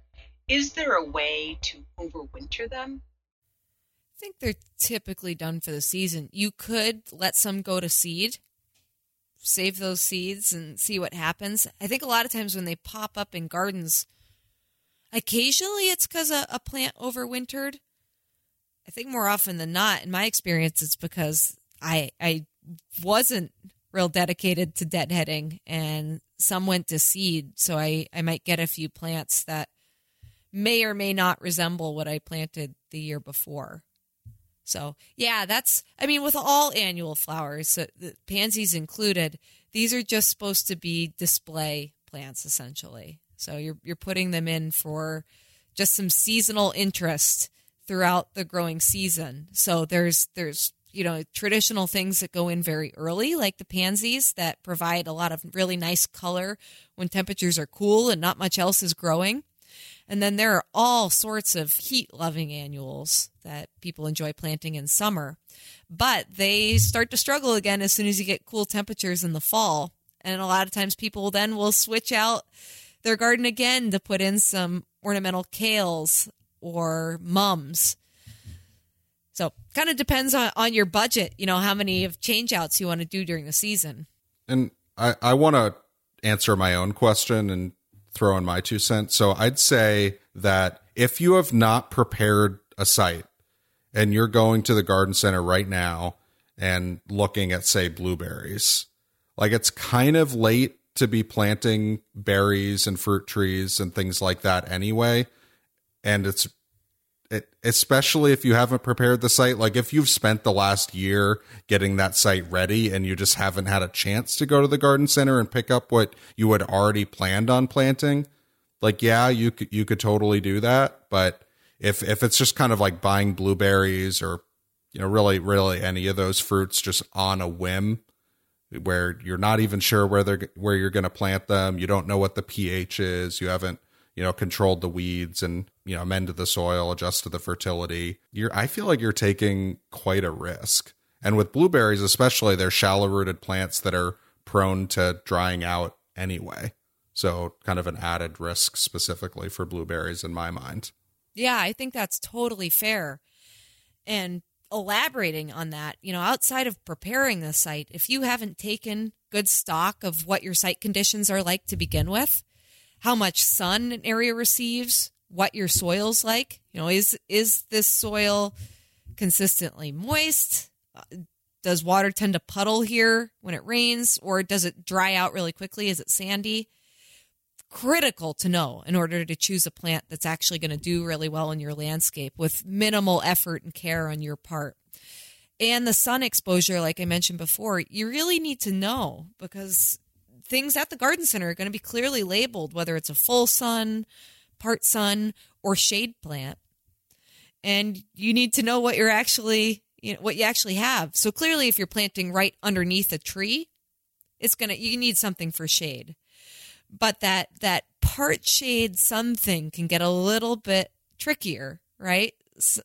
is there a way to overwinter them? I think they're typically done for the season. You could let some go to seed save those seeds and see what happens. I think a lot of times when they pop up in gardens, occasionally it's because a, a, plant overwintered. I think more often than not, in my experience, it's because I I wasn't real dedicated to deadheading and some went to seed. So I, I might get a few plants that may or may not resemble what I planted the year before. So, yeah, that's, I mean, with all annual flowers, so the pansies included, these are just supposed to be display plants essentially. So you're, you're putting them in for just some seasonal interest throughout the growing season. So there's, there's, you know, traditional things that go in very early, like the pansies that provide a lot of really nice color when temperatures are cool and not much else is growing. And then there are all sorts of heat loving annuals that people enjoy planting in summer, but they start to struggle again as soon as you get cool temperatures in the fall. And a lot of times people then will switch out their garden again to put in some ornamental kales or mums. So kind of depends on, on your budget, you know, how many of changeouts you want to do during the season. And I, I want to answer my own question and throw in my two cents. So I'd say that if you have not prepared a site and you're going to the garden center right now and looking at, say, blueberries, like it's kind of late to be planting berries and fruit trees and things like that anyway. And it's it, especially if you haven't prepared the site. Like if you've spent the last year getting that site ready and you just haven't had a chance to go to the garden center and pick up what you had already planned on planting, like yeah, you could you could totally do that. But if if it's just kind of like buying blueberries or you know, really, really any of those fruits just on a whim where you're not even sure where they're where you're going to plant them. You don't know what the pH is. You haven't you know controlled the weeds and you know amended the soil, adjusted the fertility. You're I feel like you're taking quite a risk. And with blueberries, especially, they're shallow rooted plants that are prone to drying out anyway. So, kind of an added risk specifically for blueberries in my mind. Yeah, I think that's totally fair. And elaborating on that, you know, outside of preparing the site, if you haven't taken good stock of what your site conditions are like to begin with, how much sun an area receives, what your soil's like, you know, is is this soil consistently moist? Uh, does water tend to puddle here when it rains or does it dry out really quickly? Is it sandy? critical to know in order to choose a plant that's actually going to do really well in your landscape with minimal effort and care on your part. And the sun exposure, like I mentioned before, you really need to know because things at the garden center are going to be clearly labeled, whether it's a full sun, part sun, or shade plant. And you need to know what you're actually, you know, what you actually have. So clearly, if you're planting right underneath a tree, it's gonna you need something for shade but that that part shade sun thing can get a little bit trickier, right? So,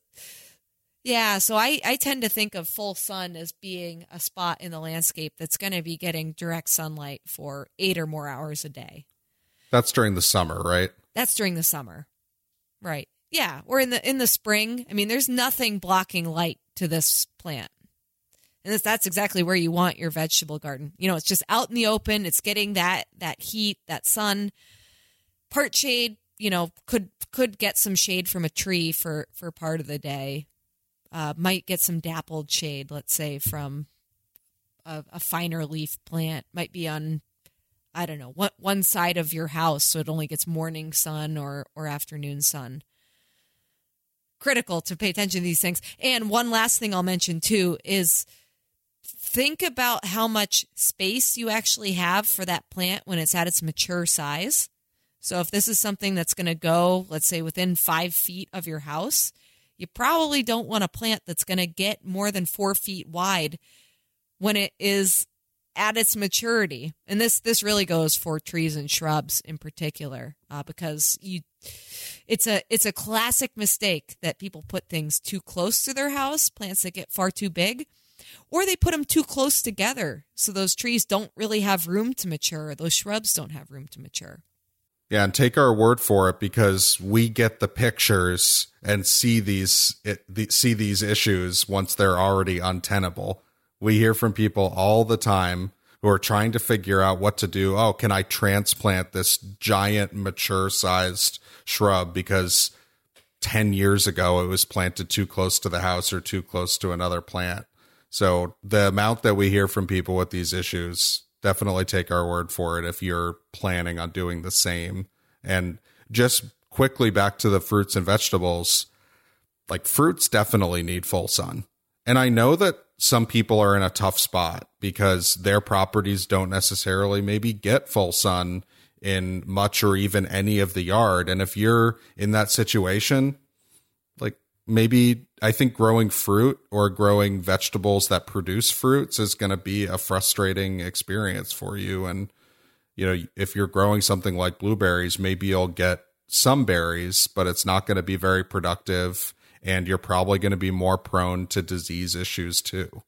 yeah, so I, I tend to think of full sun as being a spot in the landscape that's going to be getting direct sunlight for eight or more hours a day. That's during the summer, right? That's during the summer, right? Yeah, or in the in the spring. I mean, there's nothing blocking light to this plant. And that's exactly where you want your vegetable garden. You know, it's just out in the open. It's getting that that heat, that sun. Part shade, you know, could could get some shade from a tree for for part of the day. Uh, might get some dappled shade, let's say from a, a finer leaf plant. Might be on, I don't know, one one side of your house, so it only gets morning sun or or afternoon sun critical to pay attention to these things. And one last thing I'll mention too is think about how much space you actually have for that plant when it's at its mature size. So if this is something that's going to go, let's say, within five feet of your house, you probably don't want a plant that's going to get more than four feet wide when it is at its maturity. And this this really goes for trees and shrubs in particular, uh, because you it's a it's a classic mistake that people put things too close to their house, plants that get far too big or they put them too close together so those trees don't really have room to mature those shrubs don't have room to mature yeah and take our word for it because we get the pictures and see these it, the, see these issues once they're already untenable. We hear from people all the time who are trying to figure out what to do. Oh can i transplant this giant mature sized shrub because 10 years ago it was planted too close to the house or too close to another plant? So the amount that we hear from people with these issues, definitely take our word for it if you're planning on doing the same. And just quickly back to the fruits and vegetables, like fruits definitely need full sun. And I know that some people are in a tough spot because their properties don't necessarily maybe get full sun in much or even any of the yard. And if you're in that situation, like maybe I think growing fruit or growing vegetables that produce fruits is going to be a frustrating experience for you. And, you know, if you're growing something like blueberries, maybe you'll get some berries, but it's not going to be very productive. And you're probably going to be more prone to disease issues too.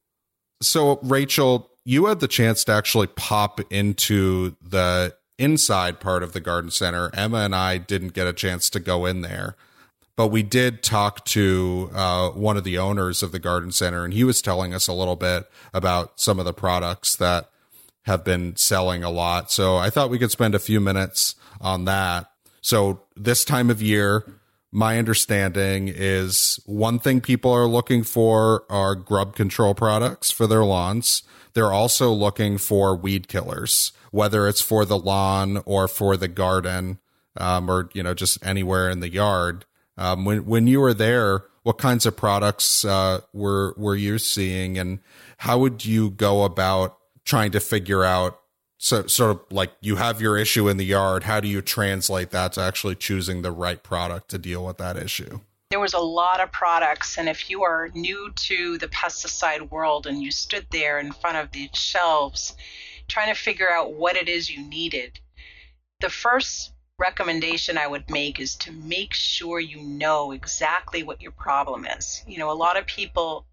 So, Rachel, you had the chance to actually pop into the inside part of the garden center. Emma and I didn't get a chance to go in there but we did talk to uh, one of the owners of the garden center, and he was telling us a little bit about some of the products that have been selling a lot. So I thought we could spend a few minutes on that. So this time of year, my understanding is one thing people are looking for are grub control products for their lawns. They're also looking for weed killers, whether it's for the lawn or for the garden, um, or you know just anywhere in the yard. Um, when when you were there, what kinds of products uh, were were you seeing, and how would you go about trying to figure out? So sort of like you have your issue in the yard. How do you translate that to actually choosing the right product to deal with that issue? there was a lot of products. And if you are new to the pesticide world and you stood there in front of the shelves trying to figure out what it is you needed, the first recommendation I would make is to make sure you know exactly what your problem is. You know, a lot of people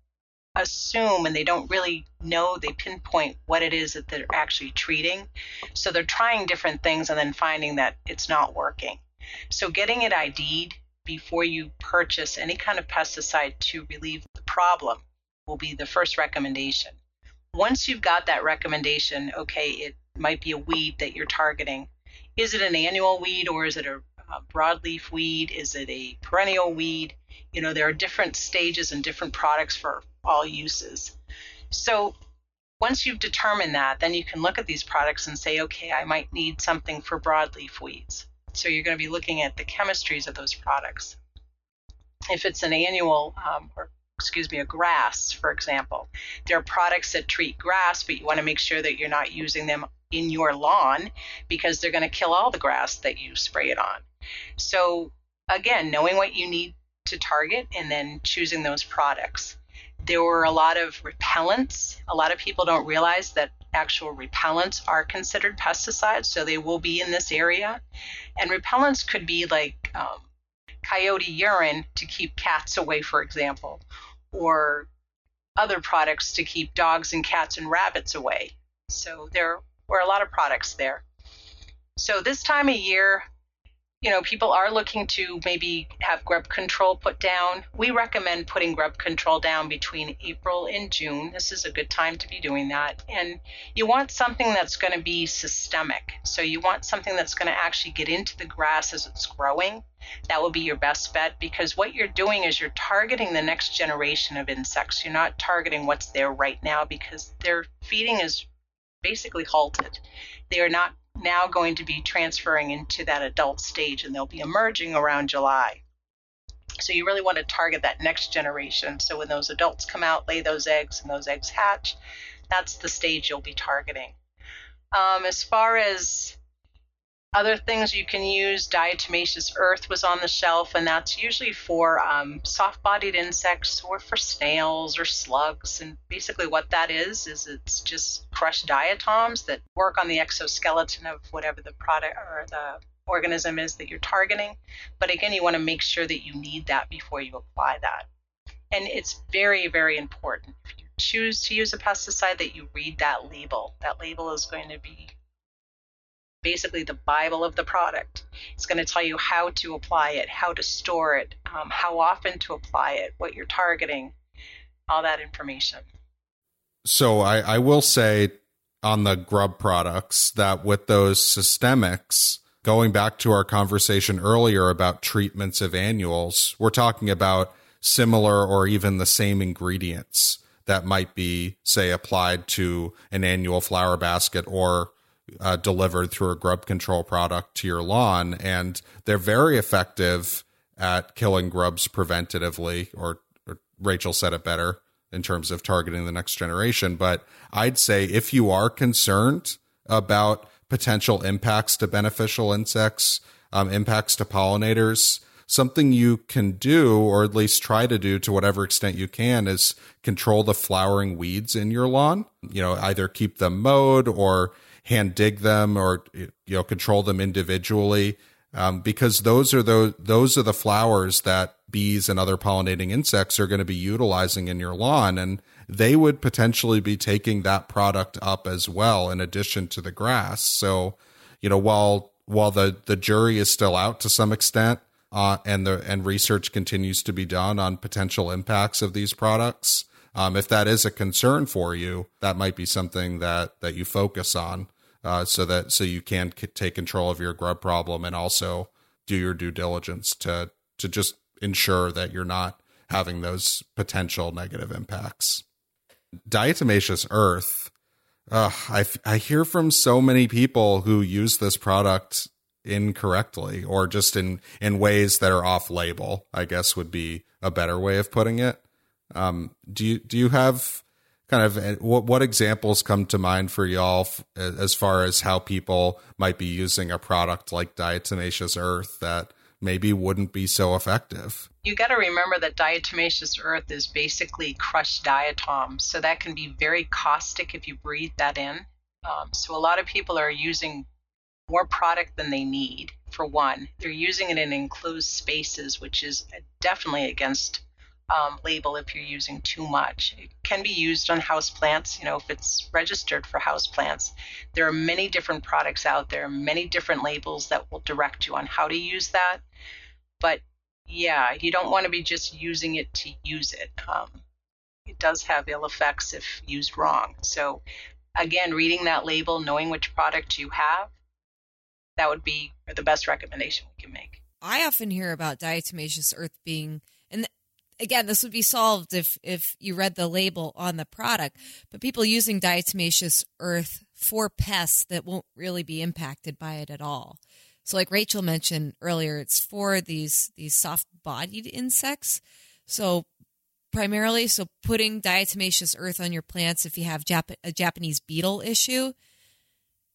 assume and they don't really know, they pinpoint what it is that they're actually treating. So they're trying different things and then finding that it's not working. So getting it ID'd before you purchase any kind of pesticide to relieve the problem will be the first recommendation. Once you've got that recommendation, okay, it might be a weed that you're targeting. Is it an annual weed or is it a, a broadleaf weed? Is it a perennial weed? You know, there are different stages and different products for all uses. So once you've determined that, then you can look at these products and say, okay, I might need something for broadleaf weeds. So you're going to be looking at the chemistries of those products. If it's an annual, um, or excuse me, a grass, for example, there are products that treat grass, but you want to make sure that you're not using them in your lawn because they're going to kill all the grass that you spray it on. So again, knowing what you need to target and then choosing those products. There were a lot of repellents. A lot of people don't realize that actual repellents are considered pesticides, so they will be in this area. And repellents could be like um, coyote urine to keep cats away, for example, or other products to keep dogs and cats and rabbits away. So there were a lot of products there. So this time of year, you know, people are looking to maybe have grub control put down. We recommend putting grub control down between April and June. This is a good time to be doing that. And you want something that's going to be systemic. So you want something that's going to actually get into the grass as it's growing. That will be your best bet because what you're doing is you're targeting the next generation of insects. You're not targeting what's there right now because their feeding is basically halted. They are not now going to be transferring into that adult stage and they'll be emerging around July. So you really want to target that next generation. So when those adults come out, lay those eggs, and those eggs hatch, that's the stage you'll be targeting. Um, as far as other things you can use, diatomaceous earth was on the shelf, and that's usually for um, soft bodied insects or for snails or slugs. And basically, what that is, is it's just crushed diatoms that work on the exoskeleton of whatever the product or the organism is that you're targeting. But again, you want to make sure that you need that before you apply that. And it's very, very important. If you choose to use a pesticide, that you read that label. That label is going to be basically the Bible of the product. It's going to tell you how to apply it, how to store it, um, how often to apply it, what you're targeting, all that information. So I, I will say on the grub products that with those systemics, going back to our conversation earlier about treatments of annuals, we're talking about similar or even the same ingredients that might be, say, applied to an annual flower basket or uh, delivered through a grub control product to your lawn, and they're very effective at killing grubs preventatively. Or, or Rachel said it better in terms of targeting the next generation. But I'd say if you are concerned about potential impacts to beneficial insects, um, impacts to pollinators, something you can do, or at least try to do to whatever extent you can, is control the flowering weeds in your lawn. You know, either keep them mowed or hand dig them or you know control them individually um, because those are the those are the flowers that bees and other pollinating insects are going to be utilizing in your lawn and they would potentially be taking that product up as well in addition to the grass. So you know while while the the jury is still out to some extent uh, and the and research continues to be done on potential impacts of these products um, if that is a concern for you that might be something that that you focus on uh, so that so you can c- take control of your grub problem and also do your due diligence to to just ensure that you're not having those potential negative impacts. Diatomaceous earth. Uh, I I hear from so many people who use this product incorrectly or just in in ways that are off label. I guess would be a better way of putting it. Um, do you do you have kind of eh, what what examples come to mind for y'all as far as how people might be using a product like diatomaceous earth that maybe wouldn't be so effective. You got to remember that diatomaceous earth is basically crushed diatom, so that can be very caustic if you breathe that in. Um, so a lot of people are using more product than they need. For one, they're using it in enclosed spaces, which is definitely against um, label if you're using too much. It can be used on house plants, you know, if it's registered for house plants. There are many different products out there, many different labels that will direct you on how to use that. But yeah, you don't want to be just using it to use it. Um, it does have ill effects if used wrong. So, again, reading that label, knowing which product you have, that would be the best recommendation we can make. I often hear about diatomaceous earth being, and again, this would be solved if if you read the label on the product. But people using diatomaceous earth for pests that won't really be impacted by it at all. So, like Rachel mentioned earlier, it's for these these soft-bodied insects. So, primarily, so putting diatomaceous earth on your plants if you have Jap- a Japanese beetle issue,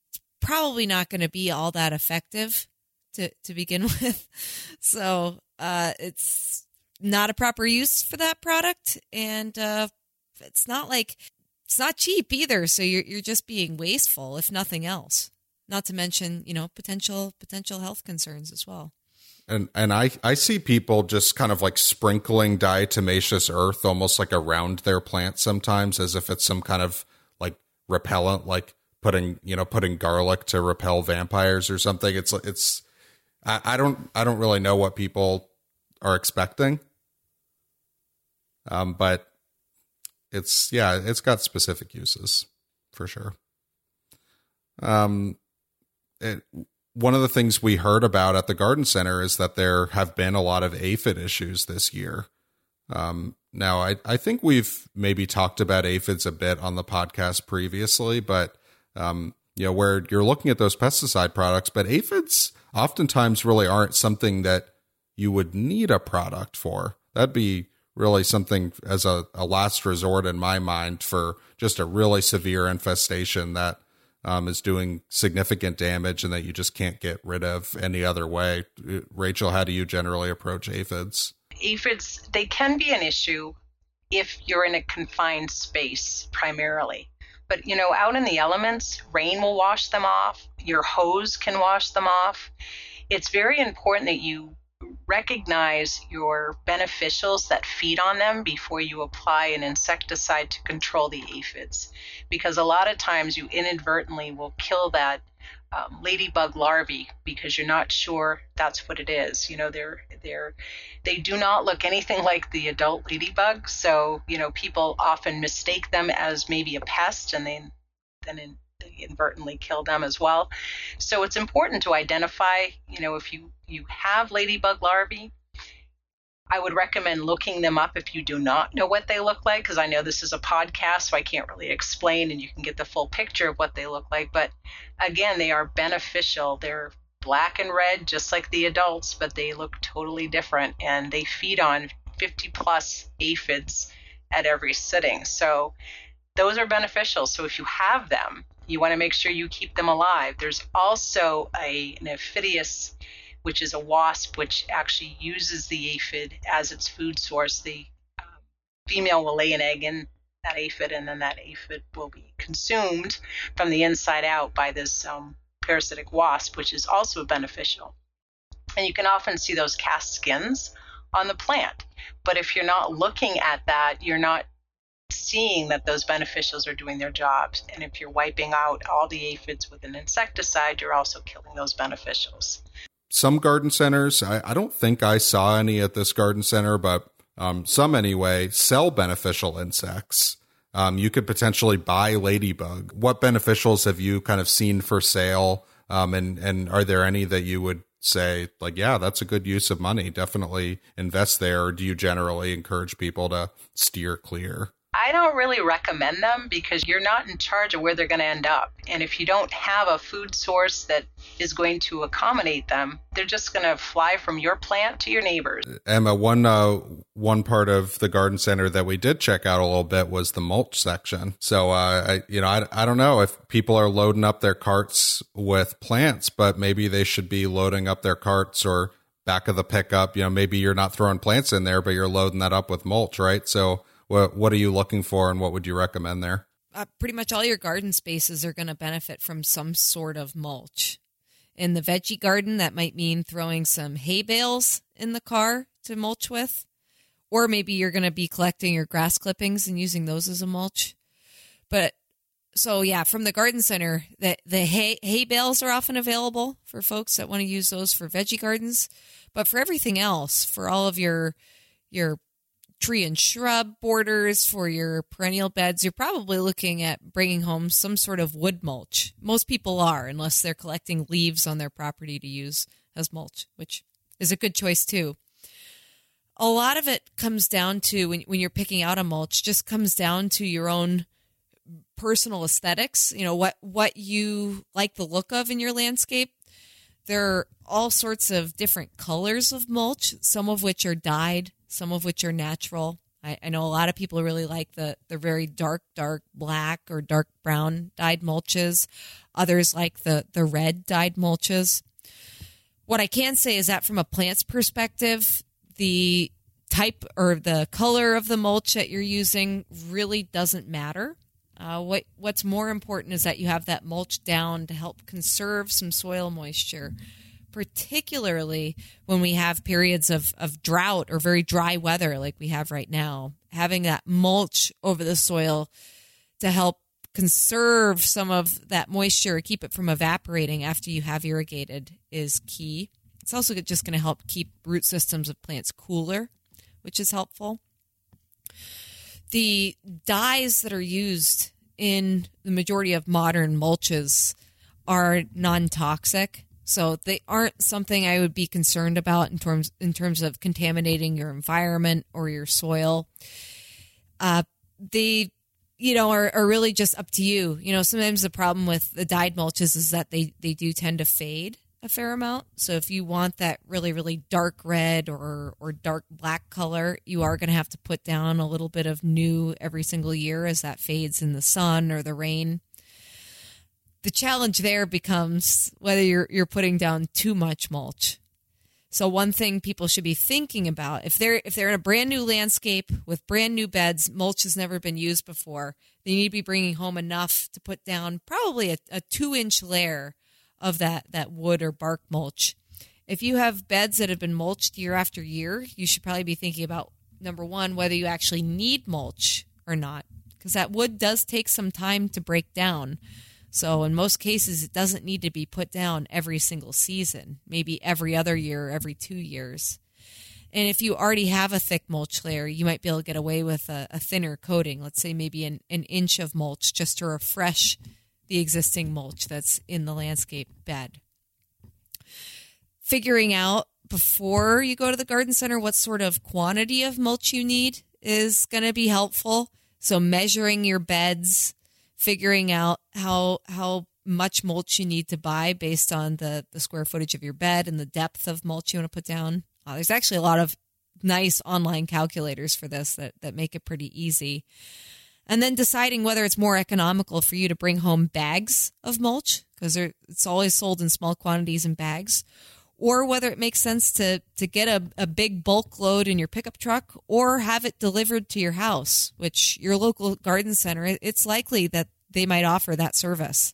it's probably not going to be all that effective to to begin with. So, uh, it's not a proper use for that product, and uh, it's not like it's not cheap either. So you're you're just being wasteful, if nothing else. Not to mention, you know, potential potential health concerns as well. And and I I see people just kind of like sprinkling diatomaceous earth almost like around their plants sometimes, as if it's some kind of like repellent, like putting you know putting garlic to repel vampires or something. It's it's I, I don't I don't really know what people are expecting. Um, but it's yeah, it's got specific uses for sure. Um, it, one of the things we heard about at the garden center is that there have been a lot of aphid issues this year. Um, now, I, I think we've maybe talked about aphids a bit on the podcast previously, but um, you know, where you're looking at those pesticide products, but aphids oftentimes really aren't something that you would need a product for. That'd be really something as a, a last resort in my mind for just a really severe infestation that um, is doing significant damage and that you just can't get rid of any other way. Rachel, how do you generally approach aphids? Aphids, they can be an issue if you're in a confined space primarily. But you know, out in the elements, rain will wash them off, your hose can wash them off. It's very important that you recognize your beneficials that feed on them before you apply an insecticide to control the aphids. Because a lot of times you inadvertently will kill that um, ladybug larvae because you're not sure that's what it is. You know, they're they're they do not look anything like the adult ladybug. So you know, people often mistake them as maybe a pest, and then then inadvertently kill them as well. So it's important to identify, you know, if you, you have ladybug larvae, I would recommend looking them up if you do not know what they look like, because I know this is a podcast, so I can't really explain and you can get the full picture of what they look like. But again, they are beneficial. They're black and red, just like the adults, but they look totally different and they feed on 50 plus aphids at every sitting. So those are beneficial. So if you have them, you want to make sure you keep them alive. There's also a, an which is a wasp, which actually uses the aphid as its food source. The um, female will lay an egg in that aphid, and then that aphid will be consumed from the inside out by this um, parasitic wasp, which is also beneficial. And you can often see those cast skins on the plant. But if you're not looking at that, you're not seeing that those beneficials are doing their jobs. And if you're wiping out all the aphids with an insecticide, you're also killing those beneficials. Some garden centers, I, I don't think I saw any at this garden center, but um, some anyway, sell beneficial insects. Um, you could potentially buy ladybug. What beneficials have you kind of seen for sale? Um, and and are there any that you would say like, yeah, that's a good use of money? Definitely invest there. Or do you generally encourage people to steer clear? I don't really recommend them because you're not in charge of where they're going to end up. And if you don't have a food source that is going to accommodate them, they're just going to fly from your plant to your neighbors. Emma, one uh, one part of the garden center that we did check out a little bit was the mulch section. So, uh, I, you know, I, I don't know if people are loading up their carts with plants, but maybe they should be loading up their carts or back of the pickup. You know, maybe you're not throwing plants in there, but you're loading that up with mulch, right? So, what what are you looking for, and what would you recommend there? Uh, pretty much all your garden spaces are going to benefit from some sort of mulch. In the veggie garden, that might mean throwing some hay bales in the car to mulch with, or maybe you're going to be collecting your grass clippings and using those as a mulch. But so yeah, from the garden center, the the hay hay bales are often available for folks that want to use those for veggie gardens. But for everything else, for all of your your tree and shrub borders for your perennial beds, you're probably looking at bringing home some sort of wood mulch. Most people are, unless they're collecting leaves on their property to use as mulch, which is a good choice too. A lot of it comes down to when, when you're picking out a mulch, just comes down to your own personal aesthetics, you know, what what you like the look of in your landscape. There are all sorts of different colors of mulch, some of which are dyed, some of which are natural. I, I know a lot of people really like the the very dark, dark black or dark brown dyed mulches. Others like the the red dyed mulches. What I can say is that from a plant's perspective, the type or the color of the mulch that you're using really doesn't matter. Uh, what what's more important is that you have that mulch down to help conserve some soil moisture, particularly when we have periods of, of drought or very dry weather like we have right now. Having that mulch over the soil to help conserve some of that moisture, keep it from evaporating after you have irrigated is key. It's also just going to help keep root systems of plants cooler, which is helpful the dyes that are used in the majority of modern mulches are non-toxic so they aren't something i would be concerned about in terms in terms of contaminating your environment or your soil uh, they you know are, are really just up to you you know sometimes the problem with the dyed mulches is that they they do tend to fade a fair amount. So if you want that really really dark red or or dark black color, you are going to have to put down a little bit of new every single year as that fades in the sun or the rain. The challenge there becomes whether you're you're putting down too much mulch. So one thing people should be thinking about if they're if they're in a brand new landscape with brand new beds, mulch has never been used before. They need to be bringing home enough to put down probably a, a two inch layer of that that wood or bark mulch. If you have beds that have been mulched year after year, you should probably be thinking about number one whether you actually need mulch or not, because that wood does take some time to break down. So in most cases, it doesn't need to be put down every single season, maybe every other year, every two years. And if you already have a thick mulch layer, you might be able to get away with a, a thinner coating, let's say maybe an, an inch of mulch just to refresh the existing mulch that's in the landscape bed. Figuring out before you go to the garden center what sort of quantity of mulch you need is going to be helpful. So measuring your beds, figuring out how how much mulch you need to buy based on the the square footage of your bed and the depth of mulch you want to put down. Uh, there's actually a lot of nice online calculators for this that that make it pretty easy and then deciding whether it's more economical for you to bring home bags of mulch because it's always sold in small quantities in bags or whether it makes sense to, to get a, a big bulk load in your pickup truck or have it delivered to your house, which your local garden center, it's likely that they might offer that service.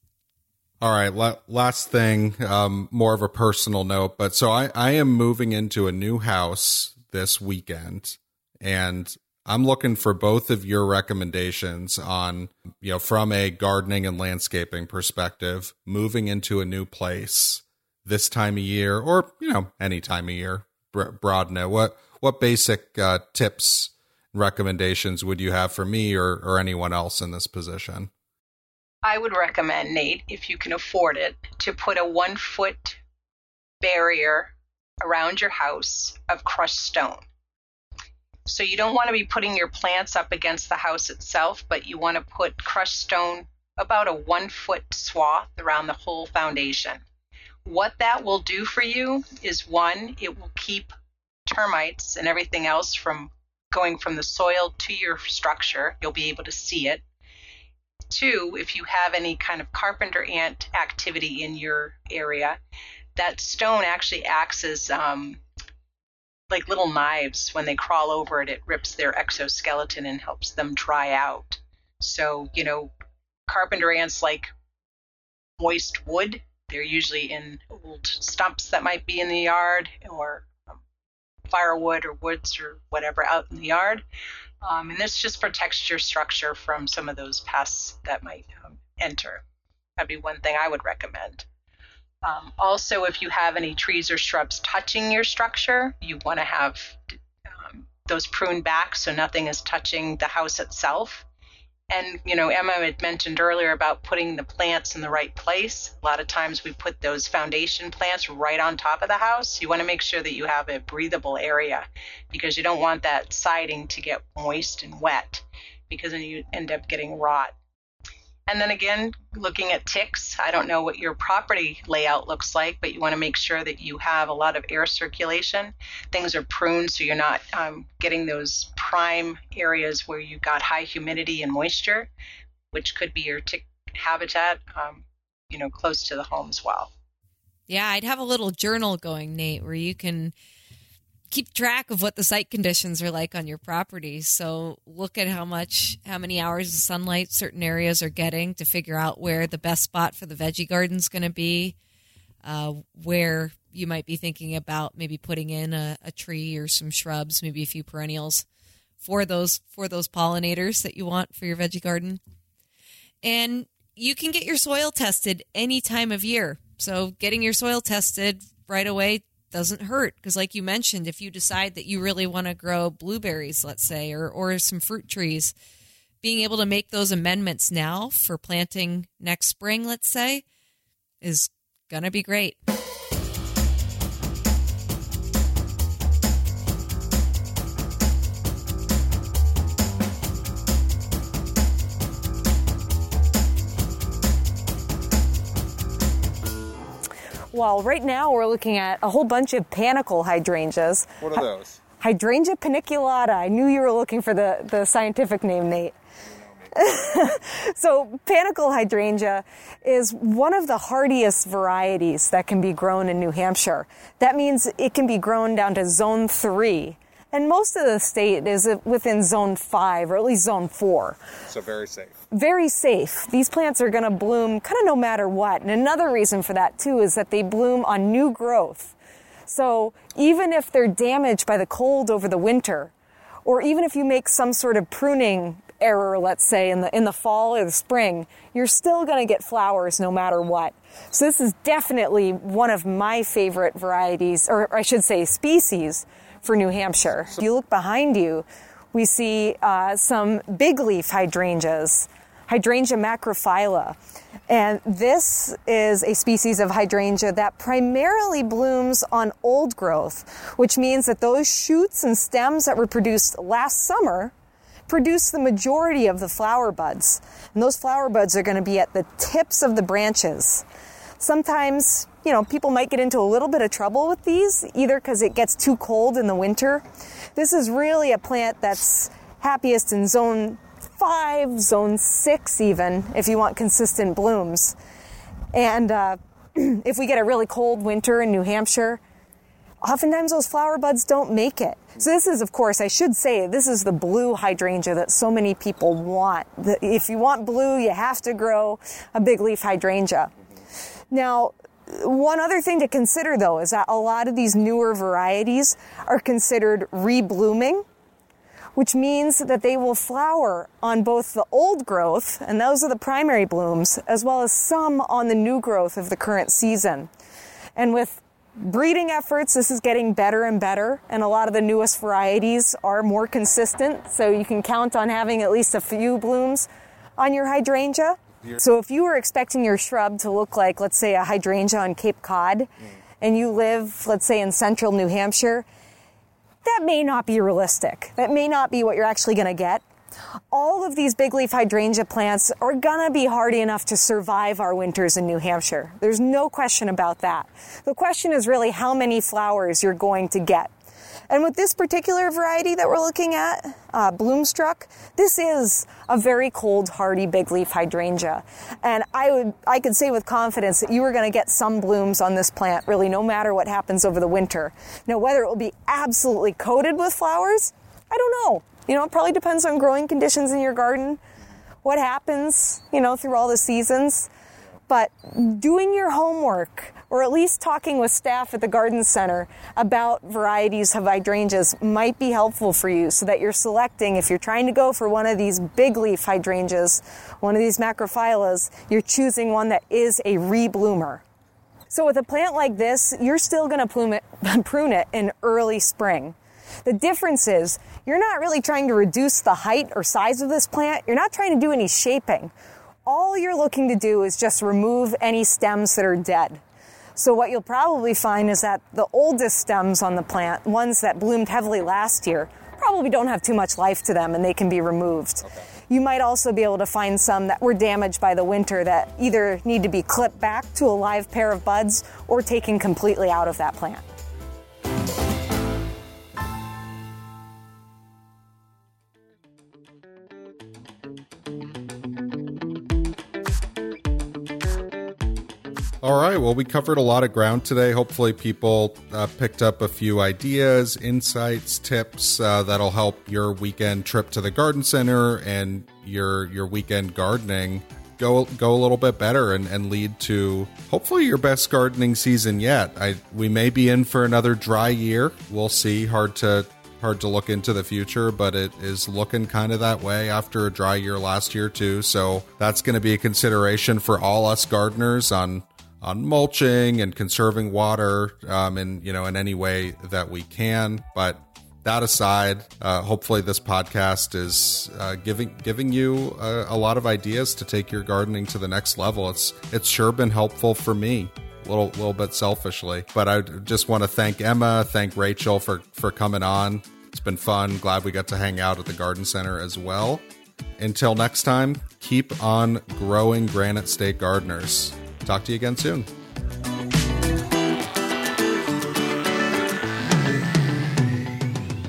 All right. last thing, um, more of a personal note, but so I, I am moving into a new house this weekend and I'm looking for both of your recommendations on, you know, from a gardening and landscaping perspective, moving into a new place this time of year or, you know, any time of year, broad note. What, what basic uh, tips, recommendations would you have for me or, or anyone else in this position? I would recommend, Nate, if you can afford it, to put a one foot barrier around your house of crushed stone. So you don't want to be putting your plants up against the house itself, but you want to put crushed stone about a one foot swath around the whole foundation. What that will do for you is one, it will keep termites and everything else from going from the soil to your structure. You'll be able to see it. Two, if you have any kind of carpenter ant activity in your area, that stone actually acts as um, like little knives. When they crawl over it, it rips their exoskeleton and helps them dry out. So, you know, carpenter ants like moist wood. They're usually in old stumps that might be in the yard or um, firewood or woods or whatever out in the yard. Um, and this just protects your structure from some of those pests that might um, enter. That'd be one thing I would recommend. Um, also, if you have any trees or shrubs touching your structure, you want to have um, those pruned back so nothing is touching the house itself. And, you know, Emma had mentioned earlier about putting the plants in the right place. A lot of times we put those foundation plants right on top of the house. You want to make sure that you have a breathable area because you don't want that siding to get moist and wet because then you end up getting rot and then again, looking at ticks, I don't know what your property layout looks like, but you want to make sure that you have a lot of air circulation. Things are pruned so you're not um, getting those prime areas where you've got high humidity and moisture, which could be your tick habitat, um, you know, close to the home as well. Yeah, I'd have a little journal going, Nate, where you can keep track of what the site conditions are like on your property. So look at how much, how many hours of sunlight certain areas are getting to figure out where the best spot for the veggie garden is going to be, uh, where you might be thinking about maybe putting in a, a tree or some shrubs, maybe a few perennials for those for those pollinators that you want for your veggie garden. And you can get your soil tested any time of year. So getting your soil tested right away doesn't hurt. Because like you mentioned if you decide that you really want to grow blueberries let's say or or some fruit trees being able to make those amendments now for planting next spring let's say is going to be great Well, right now we're looking at a whole bunch of panicle hydrangeas. What are those? Hydrangea paniculata. I knew you were looking for the, the scientific name, Nate. so, panicle hydrangea is one of the hardiest varieties that can be grown in New Hampshire. That means it can be grown down to zone three. And most of the state is within zone five or at least zone four. So, very safe very safe. These plants are going to bloom kind of no matter what. And another reason for that too is that they bloom on new growth. So even if they're damaged by the cold over the winter, or even if you make some sort of pruning error, let's say in the in the fall or the spring, you're still going to get flowers no matter what. So this is definitely one of my favorite varieties, or I should say species, for New Hampshire. If you look behind you, we see uh, some big leaf hydrangeas Hydrangea macrophylla. And this is a species of hydrangea that primarily blooms on old growth, which means that those shoots and stems that were produced last summer produce the majority of the flower buds. And those flower buds are going to be at the tips of the branches. Sometimes, you know, people might get into a little bit of trouble with these, either because it gets too cold in the winter. This is really a plant that's happiest in zone five, zone six, even, if you want consistent blooms. And uh, if we get a really cold winter in New Hampshire, oftentimes those flower buds don't make it. So this is, of course, I should say, this is the blue hydrangea that so many people want. If you want blue, you have to grow a big leaf hydrangea. Now, one other thing to consider though is that a lot of these newer varieties are considered reblooming which means that they will flower on both the old growth, and those are the primary blooms, as well as some on the new growth of the current season. And with breeding efforts, this is getting better and better, and a lot of the newest varieties are more consistent, so you can count on having at least a few blooms on your hydrangea. So if you were expecting your shrub to look like, let's say, a hydrangea on Cape Cod, mm. and you live, let's say, in central New Hampshire, that may not be realistic. That may not be what you're actually going to get. All of these big leaf hydrangea plants are going to be hardy enough to survive our winters in New Hampshire. There's no question about that. The question is really how many flowers you're going to get. And with this particular variety that we're looking at, uh, Bloomstruck, this is a very cold, hardy big leaf hydrangea. And I would, I could say with confidence that you are going to get some blooms on this plant, really, no matter what happens over the winter. Now, whether it will be absolutely coated with flowers, I don't know. You know, it probably depends on growing conditions in your garden, what happens, you know, through all the seasons. But doing your homework, or at least talking with staff at the garden center about varieties of hydrangeas might be helpful for you so that you're selecting, if you're trying to go for one of these big leaf hydrangeas, one of these macrophyllas, you're choosing one that is a rebloomer. So with a plant like this, you're still going to prune it in early spring. The difference is you're not really trying to reduce the height or size of this plant. You're not trying to do any shaping. All you're looking to do is just remove any stems that are dead. So what you'll probably find is that the oldest stems on the plant, ones that bloomed heavily last year, probably don't have too much life to them and they can be removed. Okay. You might also be able to find some that were damaged by the winter that either need to be clipped back to a live pair of buds or taken completely out of that plant. All right. Well, we covered a lot of ground today. Hopefully, people uh, picked up a few ideas, insights, tips uh, that'll help your weekend trip to the garden center and your your weekend gardening go go a little bit better and, and lead to hopefully your best gardening season yet. I we may be in for another dry year. We'll see. Hard to hard to look into the future, but it is looking kind of that way after a dry year last year too. So that's going to be a consideration for all us gardeners on on mulching and conserving water um, in you know in any way that we can. But that aside, uh, hopefully this podcast is uh, giving giving you a, a, lot of ideas to take your gardening to the next level. It's it's sure been helpful for me. A little little bit selfishly, but I just want to thank Emma, thank Rachel for for coming on. It's been fun. Glad we got to hang out at the garden center as well. Until next time, keep on growing Granite State Gardeners. Talk to you again soon.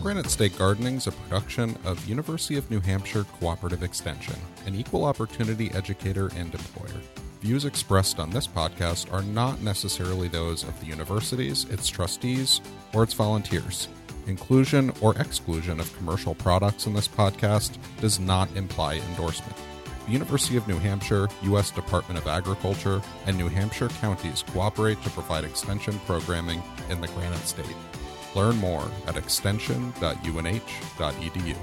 Granite State Gardening is a production of University of New Hampshire Cooperative Extension, an equal opportunity educator and employer. Views expressed on this podcast are not necessarily those of the universities, its trustees, or its volunteers. Inclusion or exclusion of commercial products in this podcast does not imply endorsement University of New Hampshire, U.S. Department of Agriculture, and New Hampshire counties cooperate to provide extension programming in the Granite State. Learn more at extension.unh.edu.